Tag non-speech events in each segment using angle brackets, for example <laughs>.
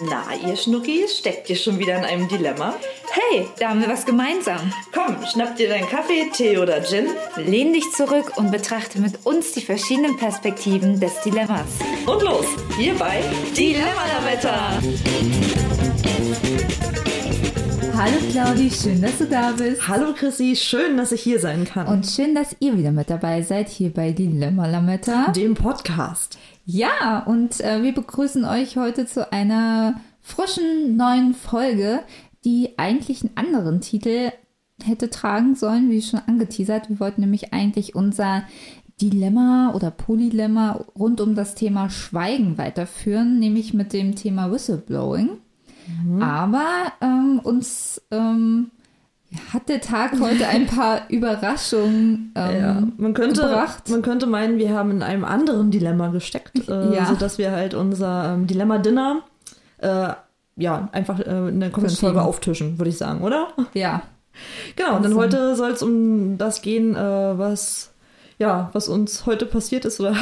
Na, ihr Schnuckis, steckt ihr schon wieder in einem Dilemma? Hey, da haben wir was gemeinsam. Komm, schnapp dir deinen Kaffee, Tee oder Gin. Lehn dich zurück und betrachte mit uns die verschiedenen Perspektiven des Dilemmas. Und los, hier bei Dilemma-Wetter. Hallo Claudi, schön, dass du da bist. Hallo Chrissy, schön, dass ich hier sein kann. Und schön, dass ihr wieder mit dabei seid hier bei Dilemma Lametta. Dem Podcast. Ja, und äh, wir begrüßen euch heute zu einer frischen neuen Folge, die eigentlich einen anderen Titel hätte tragen sollen, wie schon angeteasert. Wir wollten nämlich eigentlich unser Dilemma oder Polylemma rund um das Thema Schweigen weiterführen, nämlich mit dem Thema Whistleblowing. Mhm. Aber ähm, uns ähm, hat der Tag heute ein paar <laughs> Überraschungen ähm, ja, man könnte, gebracht. Man könnte meinen, wir haben in einem anderen Dilemma gesteckt, äh, ja. sodass wir halt unser ähm, Dilemma-Dinner äh, ja, einfach äh, in der kommenden Folge auftischen, würde ich sagen, oder? Ja. Genau, und dann heute soll es um das gehen, äh, was ja, was uns heute passiert ist oder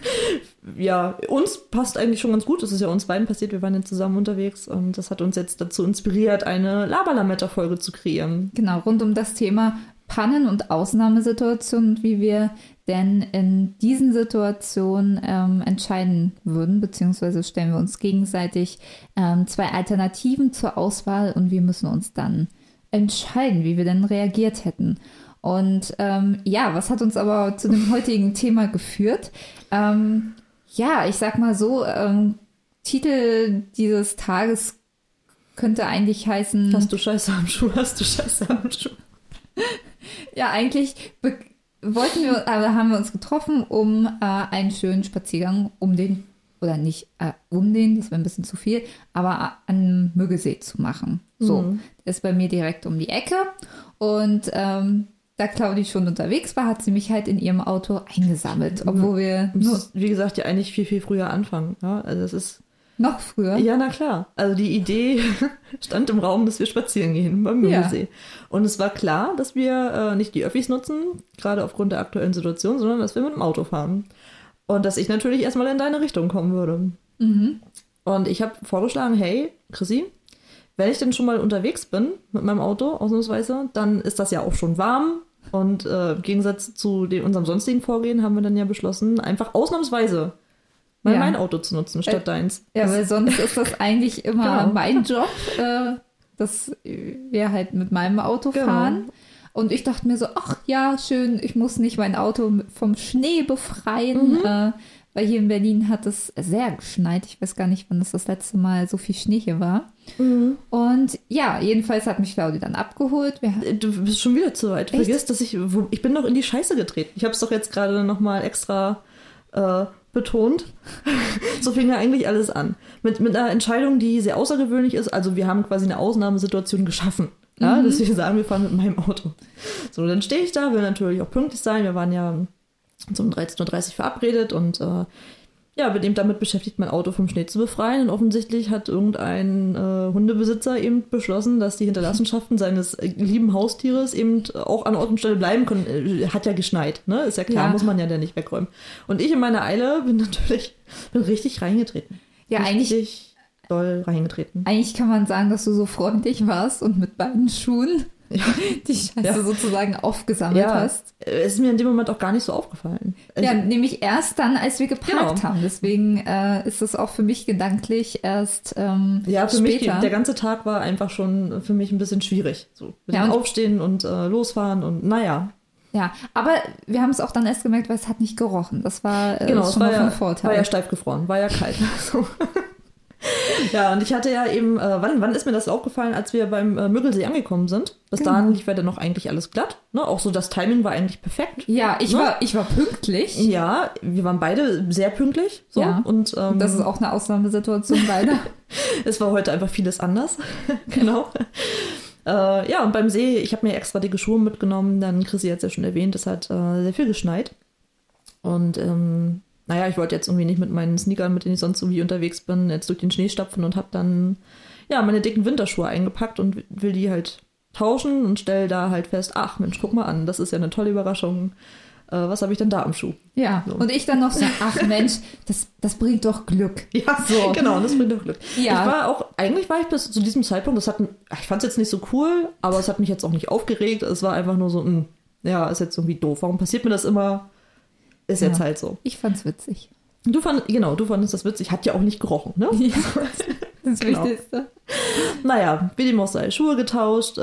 <laughs> ja, uns passt eigentlich schon ganz gut. Es ist ja uns beiden passiert. Wir waren ja zusammen unterwegs und das hat uns jetzt dazu inspiriert, eine Labalametta-Folge zu kreieren. Genau, rund um das Thema Pannen und Ausnahmesituationen und wie wir denn in diesen Situationen ähm, entscheiden würden, beziehungsweise stellen wir uns gegenseitig ähm, zwei Alternativen zur Auswahl und wir müssen uns dann entscheiden, wie wir denn reagiert hätten. Und ähm, ja, was hat uns aber zu dem heutigen Thema geführt? Ähm, ja, ich sag mal so, ähm, Titel dieses Tages könnte eigentlich heißen. Hast du Scheiße am Schuh? Hast du Scheiße am Schuh? <laughs> ja, eigentlich wollten wir, aber haben wir uns getroffen, um äh, einen schönen Spaziergang um den, oder nicht äh, um den, das wäre ein bisschen zu viel, aber an Müggelsee zu machen. So, mhm. der ist bei mir direkt um die Ecke und ähm, da Claudi schon unterwegs war, hat sie mich halt in ihrem Auto eingesammelt, obwohl wir nur, wie gesagt ja eigentlich viel viel früher anfangen. Ja? Also es ist noch früher. Ja, na klar. Also die Idee <laughs> stand im Raum, dass wir spazieren gehen beim Müggelsee. Ja. Und es war klar, dass wir äh, nicht die Öffis nutzen, gerade aufgrund der aktuellen Situation, sondern dass wir mit dem Auto fahren. Und dass ich natürlich erstmal in deine Richtung kommen würde. Mhm. Und ich habe vorgeschlagen, hey, Chrissy, wenn ich denn schon mal unterwegs bin mit meinem Auto, ausnahmsweise, dann ist das ja auch schon warm. Und äh, im Gegensatz zu dem, unserem sonstigen Vorgehen haben wir dann ja beschlossen, einfach ausnahmsweise mal ja. mein Auto zu nutzen statt äh, deins. Ja, weil sonst ist das eigentlich <laughs> immer genau. mein Job, äh, dass wir halt mit meinem Auto genau. fahren. Und ich dachte mir so, ach ja, schön, ich muss nicht mein Auto vom Schnee befreien. Mhm. Äh, weil hier in Berlin hat es sehr geschneit. Ich weiß gar nicht, wann es das letzte Mal so viel Schnee hier war. Mhm. Und ja, jedenfalls hat mich Claudi dann abgeholt. Wir du bist schon wieder zu weit. Du vergisst, dass ich, ich bin doch in die Scheiße getreten. Ich habe es doch jetzt gerade nochmal extra äh, betont. <laughs> so fing ja eigentlich alles an. Mit, mit einer Entscheidung, die sehr außergewöhnlich ist. Also wir haben quasi eine Ausnahmesituation geschaffen. Ja, mhm. dass wir sagen, wir fahren mit meinem Auto. So, dann stehe ich da, will natürlich auch pünktlich sein. Wir waren ja um 13.30 Uhr verabredet und äh, ja, bin eben damit beschäftigt, mein Auto vom Schnee zu befreien. Und offensichtlich hat irgendein äh, Hundebesitzer eben beschlossen, dass die Hinterlassenschaften seines äh, lieben Haustieres eben auch an Ort und Stelle bleiben können. Äh, hat ja geschneit, ne? Ist ja klar, ja. muss man ja dann nicht wegräumen. Und ich in meiner Eile bin natürlich bin richtig reingetreten. Ja, richtig eigentlich doll reingetreten. Eigentlich kann man sagen, dass du so freundlich warst und mit beiden Schuhen. <laughs> die Scheiße ja. sozusagen aufgesammelt ja. hast. Es ist mir in dem Moment auch gar nicht so aufgefallen. Ja, ich, nämlich erst dann, als wir geparkt genau. haben. Deswegen äh, ist das auch für mich gedanklich erst ähm, Ja, für später. mich, der ganze Tag war einfach schon für mich ein bisschen schwierig. So, mit ja, dem Aufstehen und äh, losfahren und naja. Ja, aber wir haben es auch dann erst gemerkt, weil es hat nicht gerochen. Das war äh, genau, schon war mal ja, von Vorteil. War ja steif gefroren, war ja kalt. <laughs> so. <laughs> ja, und ich hatte ja eben, äh, wann, wann ist mir das aufgefallen, als wir beim äh, Müggelsee angekommen sind? Bis genau. dahin lief ja dann noch eigentlich alles glatt. Ne? Auch so das Timing war eigentlich perfekt. Ja, ich, ne? war, ich war pünktlich. Ja, wir waren beide sehr pünktlich. So. Ja, und ähm, das ist auch eine Ausnahmesituation beide. <laughs> es war heute einfach vieles anders. <laughs> genau. Äh, ja, und beim See, ich habe mir extra dicke Schuhe mitgenommen, dann Chrissy hat es ja schon erwähnt, es hat äh, sehr viel geschneit. Und ähm, naja, ich wollte jetzt irgendwie nicht mit meinen Sneakern, mit denen ich sonst irgendwie unterwegs bin, jetzt durch den Schnee stapfen und habe dann ja meine dicken Winterschuhe eingepackt und will die halt tauschen und stell da halt fest, ach Mensch, guck mal an, das ist ja eine tolle Überraschung. äh, was habe ich denn da am Schuh? Ja, So. und ich dann noch so, ach Mensch, das, das bringt doch Glück. <laughs> Ja, So. genau, das bringt doch Glück. Ja. Ich war auch, eigentlich war ich bis zu diesem Zeitpunkt, das hat, ich fand es jetzt nicht so cool, aber es hat mich jetzt auch nicht aufgeregt. Es war einfach nur so, mh, ja, ist jetzt irgendwie doof. Warum passiert mir das immer? Ist jetzt Ja. halt so. Ich fand's witzig. Du fand, genau, du fandest das witzig. Hat ja auch nicht gerochen, ne? <laughs> Ja, das Genau. Wichtigste. Naja, wie dem auch sei, Schuhe getauscht, äh,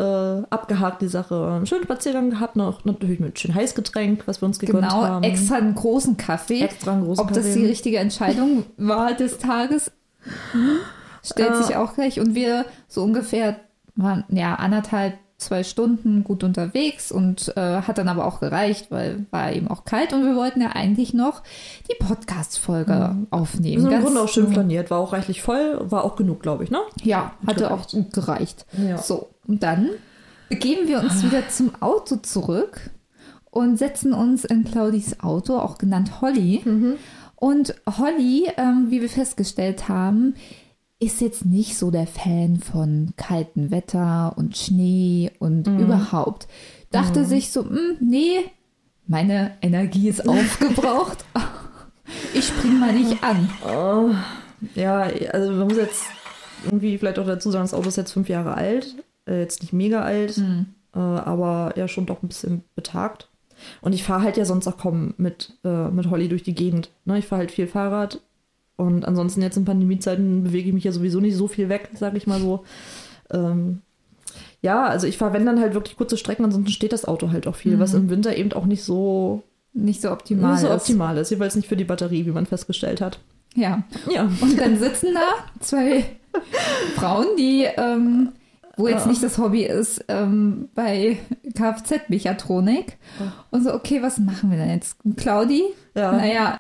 abgehakt die Sache, einen schönen Spaziergang gehabt, noch natürlich mit schön Heißgetränk, was wir uns gegönnt Genau, haben. extra einen großen Kaffee. extra einen großen Ob das Kaffee. die richtige Entscheidung war des Tages, stellt Äh. sich auch gleich. Und wir so ungefähr waren ja anderthalb, zwei Stunden gut unterwegs und äh, hat dann aber auch gereicht, weil war eben auch kalt und wir wollten ja eigentlich noch die Podcast-Folge aufnehmen. Wir sind im Grunde auch schön planiert, war auch reichlich voll, war auch genug, glaube ich, ne? Ja, hatte auch Gereicht. gut gereicht. Ja. So, und dann begeben wir uns wieder zum Auto zurück und setzen uns in Claudis Auto, auch genannt Holly. Und Holly, ähm, wie wir festgestellt haben, ist jetzt nicht so der Fan von kaltem Wetter und Schnee und überhaupt. Dachte sich so, "Hm, nee, meine Energie ist <laughs> aufgebraucht. Ich spring mal nicht an. Oh, ja, also man muss jetzt irgendwie vielleicht auch dazu sagen, das Auto ist jetzt fünf Jahre alt, äh, jetzt nicht mega alt, äh, aber ja schon doch ein bisschen betagt. Und ich fahre halt ja sonst auch kaum mit, äh, mit Holly durch die Gegend. Ne? Ich fahre halt viel Fahrrad und ansonsten jetzt in Pandemiezeiten bewege ich mich ja sowieso nicht so viel weg, sage ich mal so. Ähm, ja, also ich fahre, wenn dann halt wirklich kurze Strecken, ansonsten steht das Auto halt auch viel, was im Winter eben auch nicht so, Nicht so optimal. nicht so ist. optimal ist, jeweils nicht für die Batterie, wie man festgestellt hat. Ja. Ja. Und dann sitzen da zwei <laughs> Frauen, die, ähm, wo jetzt Ja. nicht das Hobby ist, ähm, bei Kfz-Mechatronik. Und so, okay, was machen wir denn jetzt? Claudi? Ja. Naja,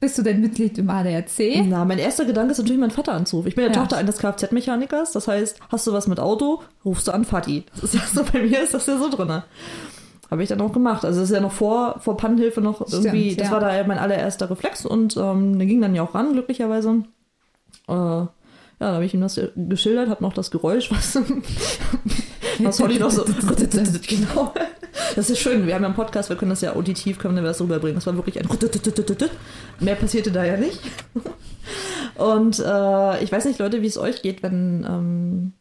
bist du denn Mitglied im ADAC? Na, mein erster Gedanke ist natürlich, meinen Vater anzurufen. Ich bin ja, Ja. Tochter eines Kfz-Mechanikers, das heißt, hast du was mit Auto, rufst du an Vati. Das ist ja so, bei mir ist das ja so drin. Habe ich dann auch gemacht. Also das ist ja noch vor, vor Pannenhilfe noch Stimmt, irgendwie, das ja. war da mein allererster Reflex und ähm, der ging dann ja auch ran, glücklicherweise. Äh, ja, da habe ich ihm das geschildert, habe noch das Geräusch, was, <laughs> was Holly noch so, <laughs> <laughs> genau. Das ist schön, wir haben ja einen Podcast, wir können das ja auditiv, können wir das rüberbringen. Das war wirklich ein mehr passierte da ja nicht. <laughs> Und äh, ich weiß nicht, Leute, wie es euch geht, wenn, ähm,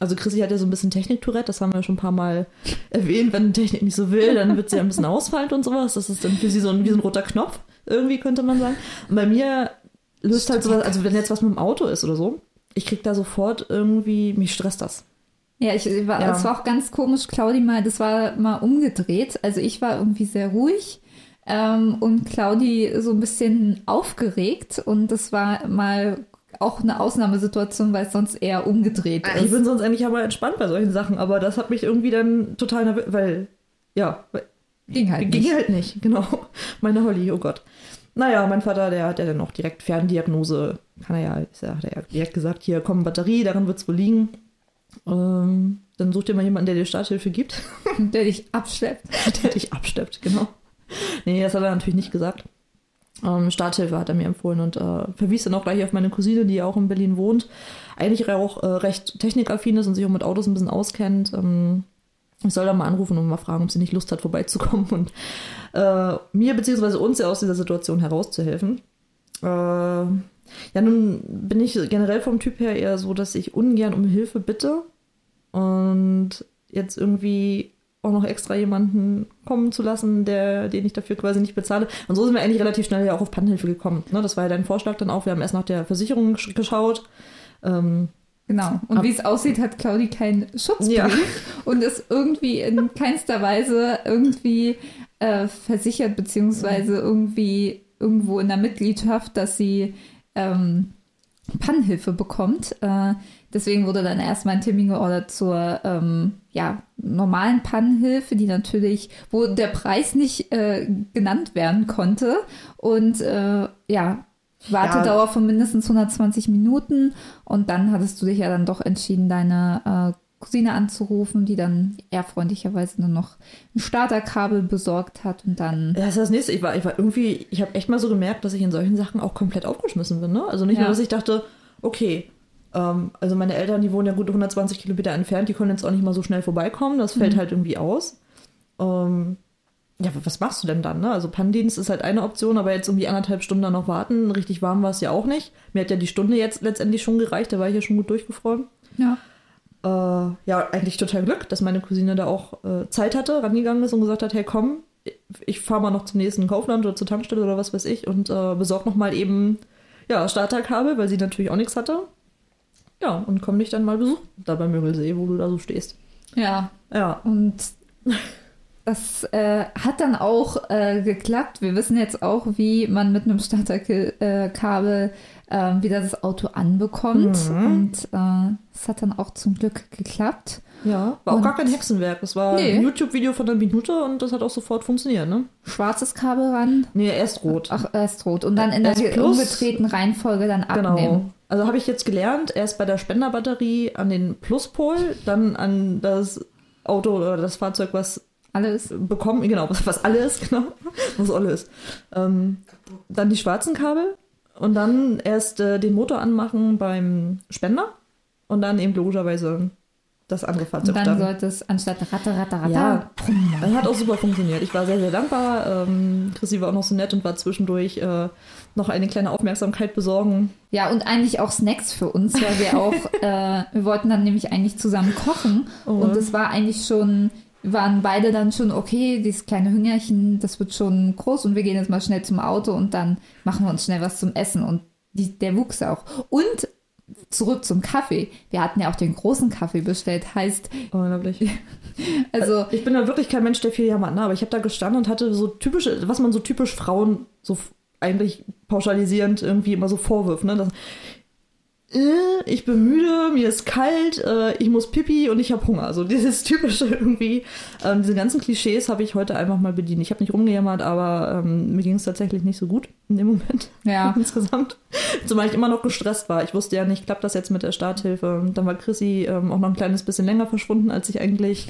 also Chrissy hat ja so ein bisschen Technik-Tourette, das haben wir schon ein paar Mal <laughs> erwähnt, wenn Technik nicht so will, dann wird sie ein bisschen ausfallend und sowas. Das ist dann für sie so ein, wie so ein roter Knopf, irgendwie könnte man sagen. Und bei mir löst halt sowas, also wenn jetzt was mit dem Auto ist oder so, ich krieg da sofort irgendwie, mich stresst das. Ja, ich war, Ja. das war auch ganz komisch, Claudi mal, das war mal umgedreht. Also ich war irgendwie sehr ruhig ähm, und Claudi so ein bisschen aufgeregt und das war mal auch eine Ausnahmesituation, weil es sonst eher umgedreht Ich ist. bin sonst eigentlich aber entspannt bei solchen Sachen, aber das hat mich irgendwie dann total nervös, weil, ja, weil Ging halt Ging nicht. halt nicht, <laughs> genau. Meine Holly, oh Gott. Naja, mein Vater, der hat ja dann auch direkt Ferndiagnose, kann er ja, ist ja, hat er ja direkt gesagt, hier komm, Batterie, daran wird es wohl liegen. Ähm, dann such dir mal jemanden, der dir Starthilfe gibt, <laughs> Der dich abschleppt. <laughs> der dich absteppt, genau. Nee, das hat er natürlich nicht gesagt. Ähm, Starthilfe hat er mir empfohlen und äh, verwies dann auch gleich auf meine Cousine, die auch in Berlin wohnt. Eigentlich auch äh, recht technikaffin ist und sich auch mit Autos ein bisschen auskennt. Ähm, ich soll da mal anrufen und mal fragen, ob sie nicht Lust hat, vorbeizukommen und äh, mir bzw. uns ja aus dieser Situation herauszuhelfen. Äh, ja, nun bin ich generell vom Typ her eher so, dass ich ungern um Hilfe bitte und jetzt irgendwie auch noch extra jemanden kommen zu lassen, der, den ich dafür quasi nicht bezahle. Und so sind wir eigentlich relativ schnell ja auch auf Pannenhilfe gekommen. Ne, das war ja dein Vorschlag dann auch. Wir haben erst nach der Versicherung sch- geschaut. Ähm, Genau. Und wie es aussieht, hat Claudi keinen Schutzbrief Ja. <laughs> und ist irgendwie in keinster Weise irgendwie äh, versichert, beziehungsweise irgendwie irgendwo in der Mitgliedschaft, dass sie ähm, Pannenhilfe bekommt. Äh, deswegen wurde dann erstmal ein Termin geordert zur ähm, ja, normalen Pannenhilfe, die natürlich, wo der Preis nicht äh, genannt werden konnte. Und äh, ja, Wartedauer von mindestens 120 Minuten. Und dann hattest du dich ja dann doch entschieden, deine äh, Cousine anzurufen, die dann eher freundlicherweise nur noch ein Starterkabel besorgt hat und dann. Das ist das nächste. Ich war, ich war irgendwie, ich habe echt mal so gemerkt, dass ich in solchen Sachen auch komplett aufgeschmissen bin. Ne? Also nicht Ja. nur, dass ich dachte, okay, ähm, also meine Eltern, die wohnen ja gut 120 Kilometer entfernt, die können jetzt auch nicht mal so schnell vorbeikommen. Das fällt Mhm. halt irgendwie aus. Ähm, ja, was machst du denn dann? Ne? Also Pannendienst ist halt eine Option, aber jetzt irgendwie anderthalb Stunden dann noch warten. Richtig warm war es ja auch nicht. Mir hat ja die Stunde jetzt letztendlich schon gereicht, da war ich ja schon gut durchgefroren. Ja. Äh, ja, eigentlich total Glück, dass meine Cousine da auch äh, Zeit hatte, rangegangen ist und gesagt hat, hey komm, ich fahre mal noch zum nächsten Kaufland oder zur Tankstelle oder was weiß ich und äh, besorg noch mal eben ja, Starterkabel, weil sie natürlich auch nichts hatte. Ja, und komm dich dann mal besuchen, da bei Mögelsee, wo du da so stehst. Ja. Ja. Und das äh, hat dann auch äh, geklappt. Wir wissen jetzt auch, wie man mit einem Starterkabel äh, wieder das Auto anbekommt. Mhm. Und äh, es hat dann auch zum Glück geklappt. Ja, war auch Und- gar kein Hexenwerk. Das war Nee. ein YouTube-Video von einer Minute und das hat auch sofort funktioniert, ne? Schwarzes Kabel ran. Nee, erst rot. Ach, erst rot. Und dann in der Erst plus. umgedrehten Reihenfolge dann Genau. abnehmen. Also habe ich jetzt gelernt, erst bei der Spenderbatterie an den Pluspol, dann an das Auto oder das Fahrzeug, was Alles. bekommen, genau, was, was alles, <laughs> genau, was alles. Ähm, dann die schwarzen Kabel und dann erst äh, den Motor anmachen beim Spender und dann eben logischerweise das andere Und Fahrzeug dann dann. sollte es anstatt Ratte, Ratte, Ratte. Ja, das hat auch super funktioniert. Ich war sehr, sehr dankbar. Ähm, Chrissy war auch noch so nett und war zwischendurch äh, noch eine kleine Aufmerksamkeit besorgen. Ja, und eigentlich auch Snacks für uns, weil wir auch, <laughs> äh, wir wollten dann nämlich eigentlich zusammen kochen. Oh. Und es war eigentlich schon, waren beide dann schon, okay, dieses kleine Hüngerchen, das wird schon groß und wir gehen jetzt mal schnell zum Auto und dann machen wir uns schnell was zum Essen. Und die, der wuchs auch. Und zurück zum Kaffee. Wir hatten ja auch den großen Kaffee bestellt. Heißt, Unglaublich. <laughs> also, Ich bin ja wirklich kein Mensch, der viel jammert, ne? aber ich habe da gestanden und hatte so typische, was man so typisch Frauen so eigentlich pauschalisierend irgendwie immer so vorwirft, ne? Das, äh, ich bin müde, mir ist kalt, äh, ich muss pipi und ich habe Hunger. Also dieses <laughs> typische irgendwie, ähm, diese ganzen Klischees habe ich heute einfach mal bedient. Ich habe nicht rumgejammert, aber ähm, mir ging es tatsächlich nicht so gut in dem Moment ja. <laughs> insgesamt. Zumal ich immer noch gestresst war. Ich wusste ja nicht, klappt das jetzt mit der Starthilfe. Dann war Chrissy ähm, auch noch ein kleines bisschen länger verschwunden, als ich eigentlich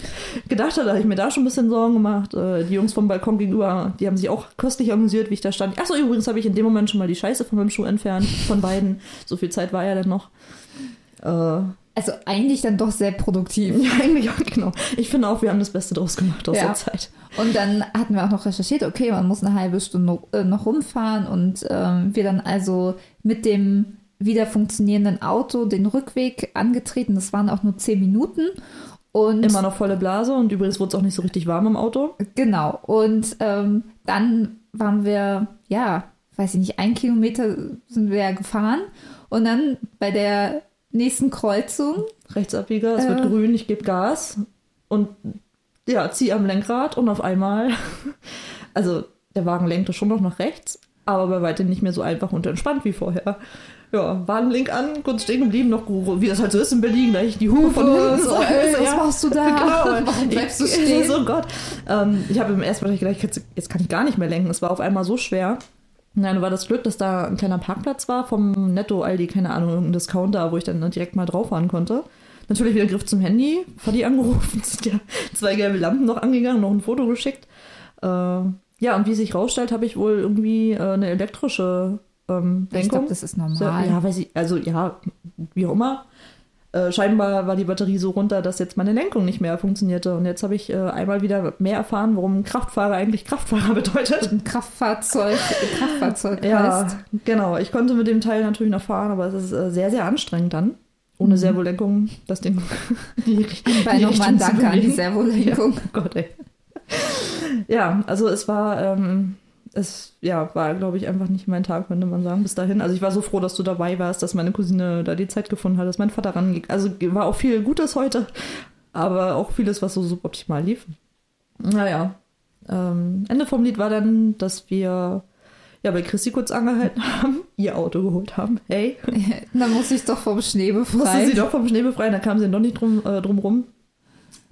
gedacht hatte. Da habe ich mir da schon ein bisschen Sorgen gemacht. Äh, die Jungs vom Balkon gegenüber, die haben sich auch köstlich amüsiert, wie ich da stand. Achso, übrigens habe ich in dem Moment schon mal die Scheiße von meinem Schuh entfernt, von beiden. So viel Zeit war ja dann noch. Äh, Also eigentlich dann doch sehr produktiv. ja, eigentlich auch, genau. Ich finde auch, wir haben das Beste draus gemacht aus Ja. der Zeit. Und dann hatten wir auch noch recherchiert, okay, man muss eine halbe Stunde äh, noch rumfahren und ähm, wir dann also mit dem wieder funktionierenden Auto den Rückweg angetreten. Das waren auch nur zehn Minuten. Und Immer noch volle Blase und übrigens wurde es auch nicht so richtig warm im Auto. genau. Und ähm, dann waren wir, ja, weiß ich nicht, ein Kilometer sind wir ja gefahren. Und dann bei der nächsten Kreuzung Rechtsabbieger, es wird Äh. grün, ich gebe Gas und ja, zieh am Lenkrad und auf einmal, <laughs> also der Wagen lenkte schon noch nach rechts, aber bei weitem nicht mehr so einfach und entspannt wie vorher. Ja, Wagenlink an, kurz stehen geblieben, noch wie das halt so ist in Berlin, gleich die Hupe von hinten. so, ey, <laughs> was machst du da? <laughs> Genau. Warum bleibst du ich, stehen? So Gott. Ähm, ich habe im ersten Mal gedacht, jetzt kann ich gar nicht mehr lenken. Es war auf einmal so schwer. Nein, war das Glück, dass da ein kleiner Parkplatz war vom Netto Aldi, keine Ahnung, irgendein Discounter, wo ich dann direkt mal drauf fahren konnte. Natürlich wieder Griff zum Handy, Fadi angerufen, <laughs> sind ja zwei gelbe Lampen noch angegangen, noch ein Foto geschickt. Äh, ja, und wie sich rausstellt, habe ich wohl irgendwie äh, eine elektrische ähm, Ich Lenkung. glaube, das ist normal. ja, weiß ich, also ja, wie auch immer. Äh, scheinbar war die Batterie so runter, dass jetzt meine Lenkung nicht mehr funktionierte. Und jetzt habe ich äh, einmal wieder mehr erfahren, warum Kraftfahrer eigentlich Kraftfahrer <laughs> bedeutet. ein Kraftfahrzeug, Kraftfahrzeug Ja, heißt. genau. Ich konnte mit dem Teil natürlich noch fahren, aber es ist äh, sehr, sehr anstrengend dann. Ohne Mhm. Servolenkung das Ding. <laughs> die, <laughs> Bei die nochmal ein Richtung zu Danke an die. Servolenkung. Ja, Gott, ey. ja, also es war, ähm, es ja, war, glaube ich, einfach nicht mein Tag, könnte man sagen, bis dahin. Also ich war so froh, dass du dabei warst, dass meine Cousine da die Zeit gefunden hat, dass mein Vater ranging. Also war auch viel Gutes heute, aber auch vieles, was so suboptimal lief. Naja, ähm, Ende vom Lied war dann, dass wir ja bei Chrissy kurz angehalten <laughs> haben, ihr Auto geholt haben. Hey, <laughs> Dann muss ich doch vom Schnee musste befreien. sie doch vom Schnee befreien, da kam sie noch nicht drum, äh, drum rum.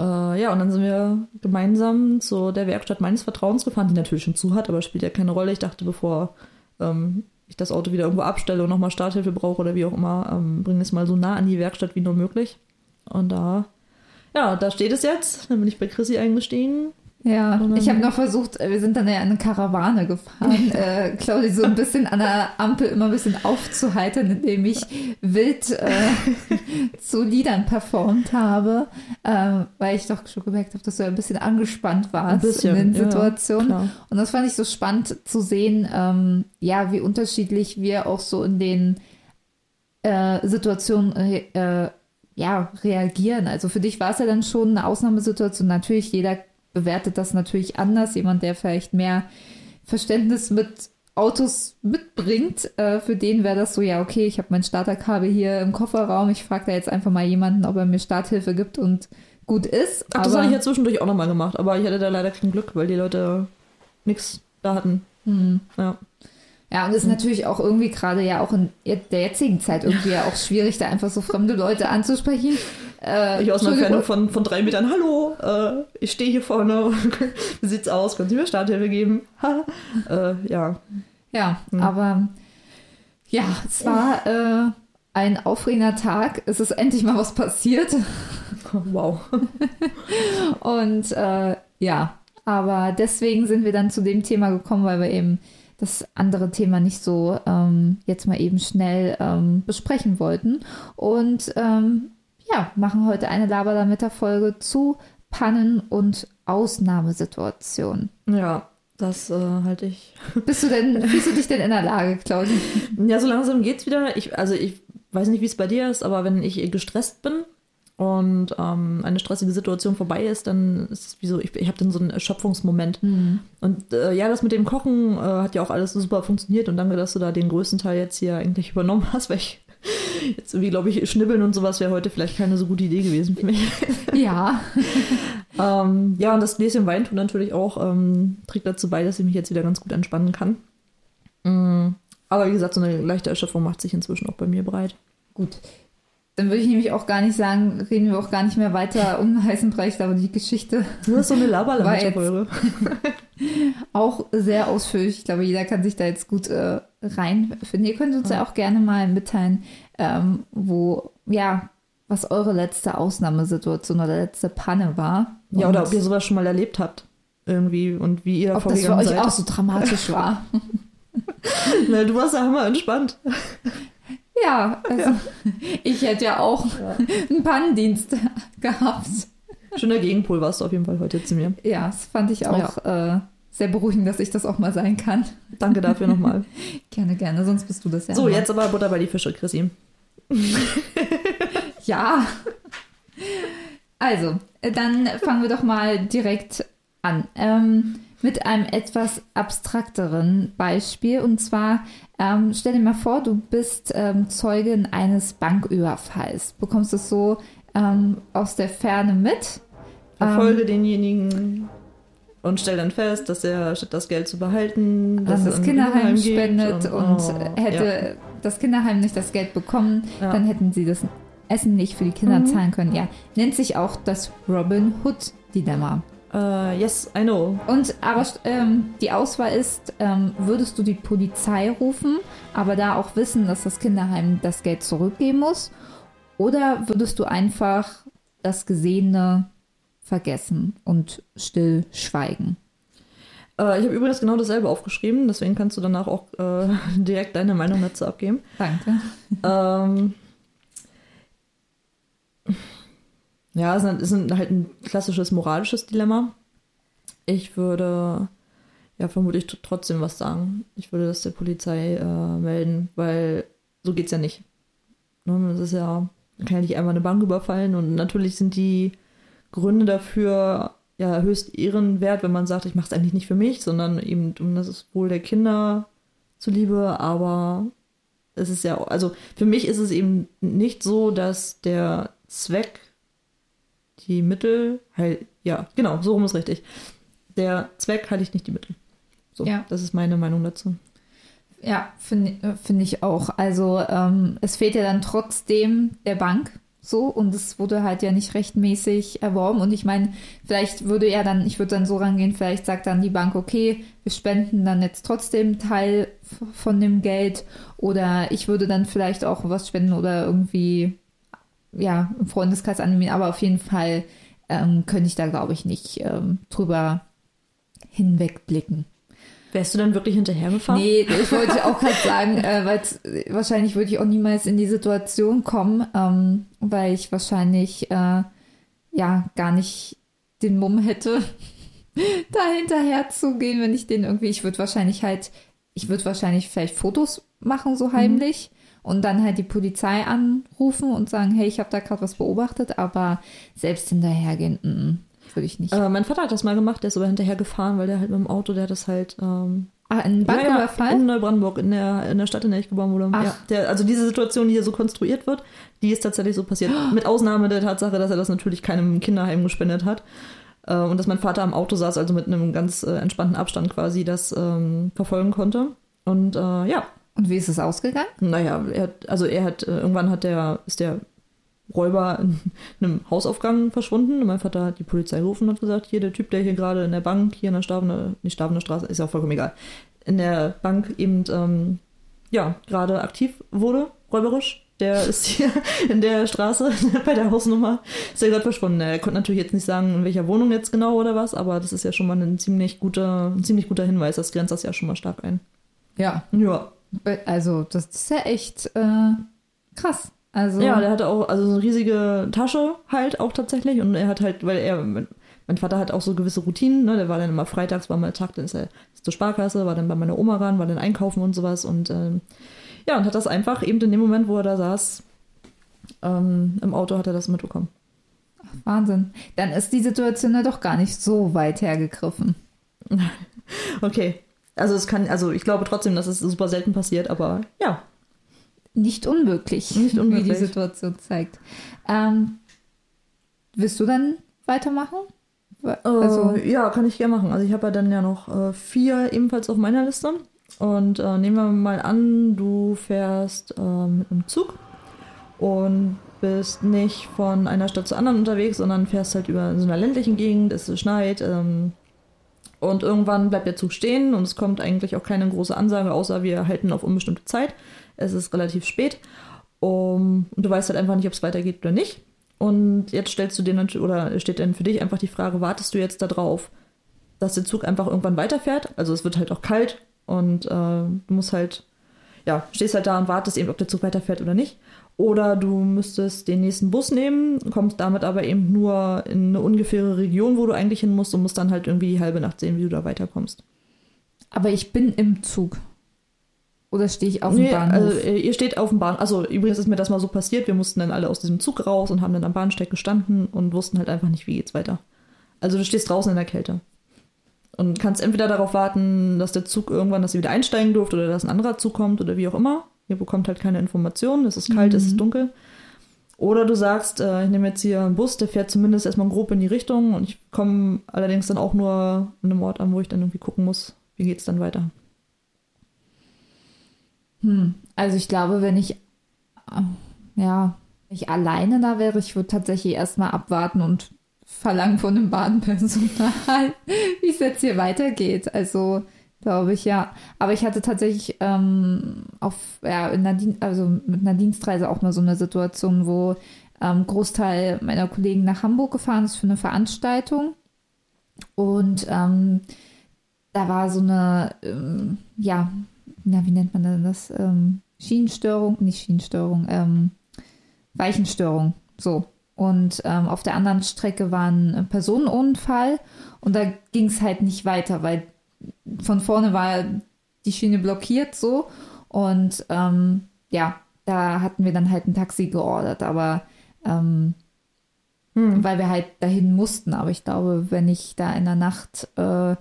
Äh, ja, und dann sind wir gemeinsam zu der Werkstatt meines Vertrauens gefahren, die natürlich schon zu hat, aber spielt ja keine Rolle. Ich dachte, bevor ähm, ich das Auto wieder irgendwo abstelle und nochmal Starthilfe brauche oder wie auch immer, ähm, bringe es mal so nah an die Werkstatt wie nur möglich. Und da, ja, da steht es jetzt. Dann bin ich bei Chrissy eingestiegen. Ja, ich habe noch versucht, äh, wir sind dann ja in eine Karawane gefahren, äh, Claudi so ein bisschen an der Ampel immer ein bisschen aufzuheitern, indem ich wild äh, <laughs> zu Liedern performt habe, äh, weil ich doch schon gemerkt habe, dass du ein bisschen angespannt warst bisschen, in den Situationen. Ja, Und das fand ich so spannend zu sehen, ähm, ja, wie unterschiedlich wir auch so in den äh, Situationen äh, ja, reagieren. Also für dich war es ja dann schon eine Ausnahmesituation. Natürlich, jeder bewertet das natürlich anders. Jemand, der vielleicht mehr Verständnis mit Autos mitbringt, äh, für den wäre das so, ja, okay, ich habe mein Starterkabel hier im Kofferraum. Ich frage da jetzt einfach mal jemanden, ob er mir Starthilfe gibt und gut ist. Ach, das habe ich ja zwischendurch auch nochmal gemacht, aber ich hatte da leider kein Glück, weil die Leute nichts da hatten. Hm. Ja. Ja, und es ist mhm. natürlich auch irgendwie gerade ja auch in der jetzigen Zeit irgendwie ja auch schwierig, da einfach so fremde Leute anzusprechen. Äh, ich aus einer Entfernung von, von drei Metern, hallo, äh, ich stehe hier vorne, <laughs> sieht's aus, können Sie mir Starthilfe geben? <laughs> äh, ja. Ja, hm. aber ja, es war äh, ein aufregender Tag. Es ist endlich mal was passiert. <laughs> Wow. und äh, ja, aber deswegen sind wir dann zu dem Thema gekommen, weil wir eben das andere Thema nicht so ähm, jetzt mal eben schnell ähm, besprechen wollten. Und ähm, ja, machen heute eine Laberlametta-Folge zu Pannen und Ausnahmesituationen. Ja, das äh, halte ich. <laughs> Bist du denn, fühlst du dich denn in der Lage, Claudia? Ja, so langsam geht's wieder. Ich, also ich weiß nicht, wie es bei dir ist, aber wenn ich gestresst bin, und ähm, eine stressige Situation vorbei ist, dann ist es wie so, ich, ich habe dann so einen Erschöpfungsmoment. Mhm. Und äh, ja, das mit dem Kochen äh, hat ja auch alles super funktioniert und danke, dass du da den größten Teil jetzt hier eigentlich übernommen hast, weil ich jetzt irgendwie, glaube ich, schnibbeln und sowas wäre heute vielleicht keine so gute Idee gewesen für mich. <laughs> Ja. <laughs> ähm, ja, und das Gläschen Wein tut natürlich auch, ähm, trägt dazu bei, dass ich mich jetzt wieder ganz gut entspannen kann. Mhm. Aber wie gesagt, so eine leichte Erschöpfung macht sich inzwischen auch bei mir breit. Gut, dann würde ich nämlich auch gar nicht sagen, reden wir auch gar nicht mehr weiter um <laughs> heißen Brei, aber die Geschichte. Du hast so eine Laberlamette <laughs> Auch sehr ausführlich. Ich glaube, jeder kann sich da jetzt gut äh, reinfinden. Ihr könnt uns ja. ja auch gerne mal mitteilen, ähm, wo, ja, was eure letzte Ausnahmesituation oder letzte Panne war. Ja, oder ob ihr sowas schon mal erlebt habt. Irgendwie und wie ihr ob das für euch seid. auch so dramatisch war. <laughs> Na, du warst ja immer entspannt. Ja, also ja. <laughs> ich hätte ja auch ja. <laughs> einen Pannendienst <laughs> gehabt. Schöner Gegenpol warst du auf jeden Fall heute zu mir. Ja, das fand ich auch ja. äh, sehr beruhigend, dass ich das auch mal sein kann. Danke dafür nochmal. gerne, gerne, sonst bist du das ja. So, immer. jetzt aber Butter bei die Fische, Chrissy. ja. Also, dann fangen wir doch mal direkt an. Ähm, mit einem etwas abstrakteren Beispiel. Und zwar, ähm, stell dir mal vor, du bist ähm, Zeugin eines Banküberfalls. Bekommst es so ähm, aus der Ferne mit. Verfolge ähm, denjenigen und stell dann fest, dass er statt das Geld zu behalten, dass das Kinderheim spendet und, und oh, hätte ja. das Kinderheim nicht das Geld bekommen, ja. dann hätten sie das Essen nicht für die Kinder mhm. zahlen können. Ja, nennt sich auch das Robin Hood Dilemma. Uh, yes, I know. Und aber ähm, die Auswahl ist, ähm, würdest du die Polizei rufen, aber da auch wissen, dass das Kinderheim das Geld zurückgeben muss? Oder würdest du einfach das Gesehene vergessen und still schweigen? Uh, ich habe übrigens genau dasselbe aufgeschrieben, deswegen kannst du danach auch uh, <laughs> direkt deine Meinung dazu abgeben. Danke. Ähm, Ja, es ist halt ein klassisches moralisches Dilemma. Ich würde ja vermutlich trotzdem was sagen. Ich würde das der Polizei äh, melden, weil so geht's ja nicht. Ne? Das ist ja, man kann ja nicht einmal eine Bank überfallen und natürlich sind die Gründe dafür ja höchst ehrenwert, wenn man sagt, ich mache es eigentlich nicht für mich, sondern eben um das Wohl der Kinder zuliebe, aber es ist ja, also für mich ist es eben nicht so, dass der Zweck die Mittel, heil, ja, genau, so rum ist richtig. Der Zweck heiligt nicht die Mittel. So, ja. das ist meine Meinung dazu. Ja, finde äh, find ich auch. Also ähm, es fehlt ja dann trotzdem der Bank so und es wurde halt ja nicht rechtmäßig erworben und ich meine, vielleicht würde er dann, ich würde dann so rangehen, vielleicht sagt dann die Bank, okay, wir spenden dann jetzt trotzdem Teil von dem Geld oder ich würde dann vielleicht auch was spenden oder irgendwie ja, im Freundeskreis animieren, aber auf jeden Fall ähm, könnte ich da, glaube ich, nicht ähm, drüber hinwegblicken. Wärst du dann wirklich hinterhergefahren? Nee, <laughs> ich wollte auch gerade sagen, äh, weil wahrscheinlich würde ich auch niemals in die Situation kommen, ähm, weil ich wahrscheinlich äh, ja gar nicht den Mumm hätte, <laughs> da hinterher zu gehen, wenn ich den irgendwie, ich würde wahrscheinlich halt, ich würde wahrscheinlich vielleicht Fotos machen, so heimlich. Mhm. Und dann halt die Polizei anrufen und sagen, hey, ich habe da gerade was beobachtet, aber selbst hinterhergehen, mm, würde ich nicht. Äh, mein Vater hat das mal gemacht, der ist aber hinterher gefahren, weil der halt mit dem Auto, der hat das halt. Ähm, ah, in Banküberfall? Ja, in Neubrandenburg, in der, in der Stadt, in der ich geboren wurde. Ach. Ja, der, also diese Situation, die hier so konstruiert wird, die ist tatsächlich so passiert. <gasps> Mit Ausnahme der Tatsache, dass er das natürlich keinem Kinderheim gespendet hat. Äh, und dass mein Vater am Auto saß, also mit einem ganz äh, entspannten Abstand quasi, das ähm, verfolgen konnte. Und äh, ja. Und wie ist es ausgegangen? Naja, er hat, also er hat, äh, irgendwann hat der, ist der Räuber in <laughs> einem Hausaufgang verschwunden. Und mein Vater hat die Polizei gerufen und hat gesagt, hier der Typ, der hier gerade in der Bank, hier in der Stavener, nicht Stavener Straße, ist ja auch vollkommen egal, in der Bank eben, ähm, ja, gerade aktiv wurde, räuberisch. Der <laughs> ist hier in der Straße <laughs> bei der Hausnummer, ist ja gerade verschwunden. Er konnte natürlich jetzt nicht sagen, in welcher Wohnung jetzt genau oder was, aber das ist ja schon mal ein ziemlich guter, ein ziemlich guter Hinweis. Das grenzt das ja schon mal stark ein. Ja. Ja. Also, das ist ja echt äh, krass. Also ja, der hatte auch also so eine riesige Tasche halt auch tatsächlich und er hat halt, weil er mein Vater hat auch so gewisse Routinen, ne? Der war dann immer freitags, war mal Tag, dann ist er zur Sparkasse, war dann bei meiner Oma ran, war dann einkaufen und sowas und ähm, ja, und hat das einfach eben in dem Moment, wo er da saß, ähm, im Auto hat er das mitbekommen. Wahnsinn. Dann ist die Situation ja doch gar nicht so weit hergegriffen. <laughs> okay. Also es kann, also ich glaube trotzdem, dass es super selten passiert, aber ja, nicht unmöglich, nicht unmöglich. wie die Situation zeigt. Ähm, willst du dann weitermachen? Also, äh, ja, kann ich gerne machen. Also ich habe ja dann ja noch äh, vier ebenfalls auf meiner Liste. Und äh, nehmen wir mal an, du fährst äh, mit einem Zug und bist nicht von einer Stadt zur anderen unterwegs, sondern fährst halt über so einer ländlichen Gegend, es schneit. Ähm, und irgendwann bleibt der Zug stehen und es kommt eigentlich auch keine große Ansage, außer wir halten auf unbestimmte Zeit. Es ist relativ spät. Um, und du weißt halt einfach nicht, ob es weitergeht oder nicht. Und jetzt stellst du dir natürlich, oder steht dann für dich einfach die Frage, wartest du jetzt darauf, dass der Zug einfach irgendwann weiterfährt? Also es wird halt auch kalt und äh, du musst halt, ja, stehst halt da und wartest eben, ob der Zug weiterfährt oder nicht. Oder du müsstest den nächsten Bus nehmen, kommst damit aber eben nur in eine ungefähre Region, wo du eigentlich hin musst und musst dann halt irgendwie die halbe Nacht sehen, wie du da weiterkommst. Aber ich bin im Zug. Oder stehe ich auf dem nee, Bahnhof? Also, äh, ihr steht auf dem Bahnhof. Also übrigens ist mir das mal so passiert. Wir mussten dann alle aus diesem Zug raus und haben dann am Bahnsteig gestanden und wussten halt einfach nicht, wie geht's weiter. Also du stehst draußen in der Kälte. Und kannst entweder darauf warten, dass der Zug irgendwann, dass ihr wieder einsteigen dürft oder dass ein anderer Zug kommt oder wie auch immer. Ihr bekommt halt keine Informationen. Es ist kalt, mhm. es ist mhm. dunkel. Oder du sagst, äh, ich nehme jetzt hier einen Bus, der fährt zumindest erstmal grob in die Richtung und ich komme allerdings dann auch nur an einem Ort an, wo ich dann irgendwie gucken muss, wie geht's dann weiter. Hm, also ich glaube, wenn ich äh, ja, ich alleine da wäre, ich würde tatsächlich erstmal abwarten und verlangen von dem Bahnpersonal, <laughs> wie es jetzt hier weitergeht. Also glaube ich, ja. Aber ich hatte tatsächlich ähm, auf, ja, in einer also mit einer Dienstreise auch mal so eine Situation, wo ähm, Großteil meiner Kollegen nach Hamburg gefahren ist für eine Veranstaltung. Und ähm, da war so eine, ähm, ja, na, wie nennt man denn das? Ähm, Schienenstörung, nicht Schienenstörung, ähm, Weichenstörung. So. Und ähm, auf der anderen Strecke war ein Personenunfall und da ging es halt nicht weiter, weil von vorne war die Schiene blockiert so. Und ähm, ja, da hatten wir dann halt ein Taxi geordert, aber ähm, hm. weil wir halt dahin mussten. Aber ich glaube, wenn ich da in der Nacht äh,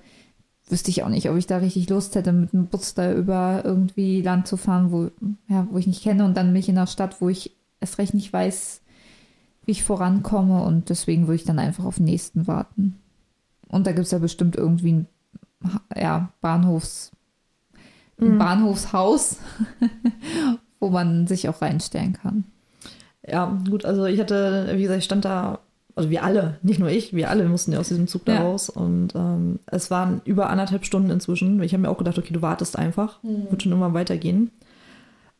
wüsste ich auch nicht, ob ich da richtig Lust hätte, mit einem Bus da über irgendwie Land zu fahren, wo, ja, wo ich nicht kenne und dann mich in einer Stadt, wo ich erst recht nicht weiß, wie ich vorankomme und deswegen würde ich dann einfach auf den nächsten warten. Und da gibt es ja bestimmt irgendwie ein ja, Bahnhofs, mhm. Bahnhofshaus, <laughs> wo man sich auch reinstellen kann. Ja, gut, also ich hatte, wie gesagt, ich stand da also wir alle, nicht nur ich, wir alle mussten ja aus diesem Zug da ja. raus. Und ähm, es waren über anderthalb Stunden inzwischen. Ich habe mir auch gedacht, okay, du wartest einfach, mhm. wird schon immer weitergehen.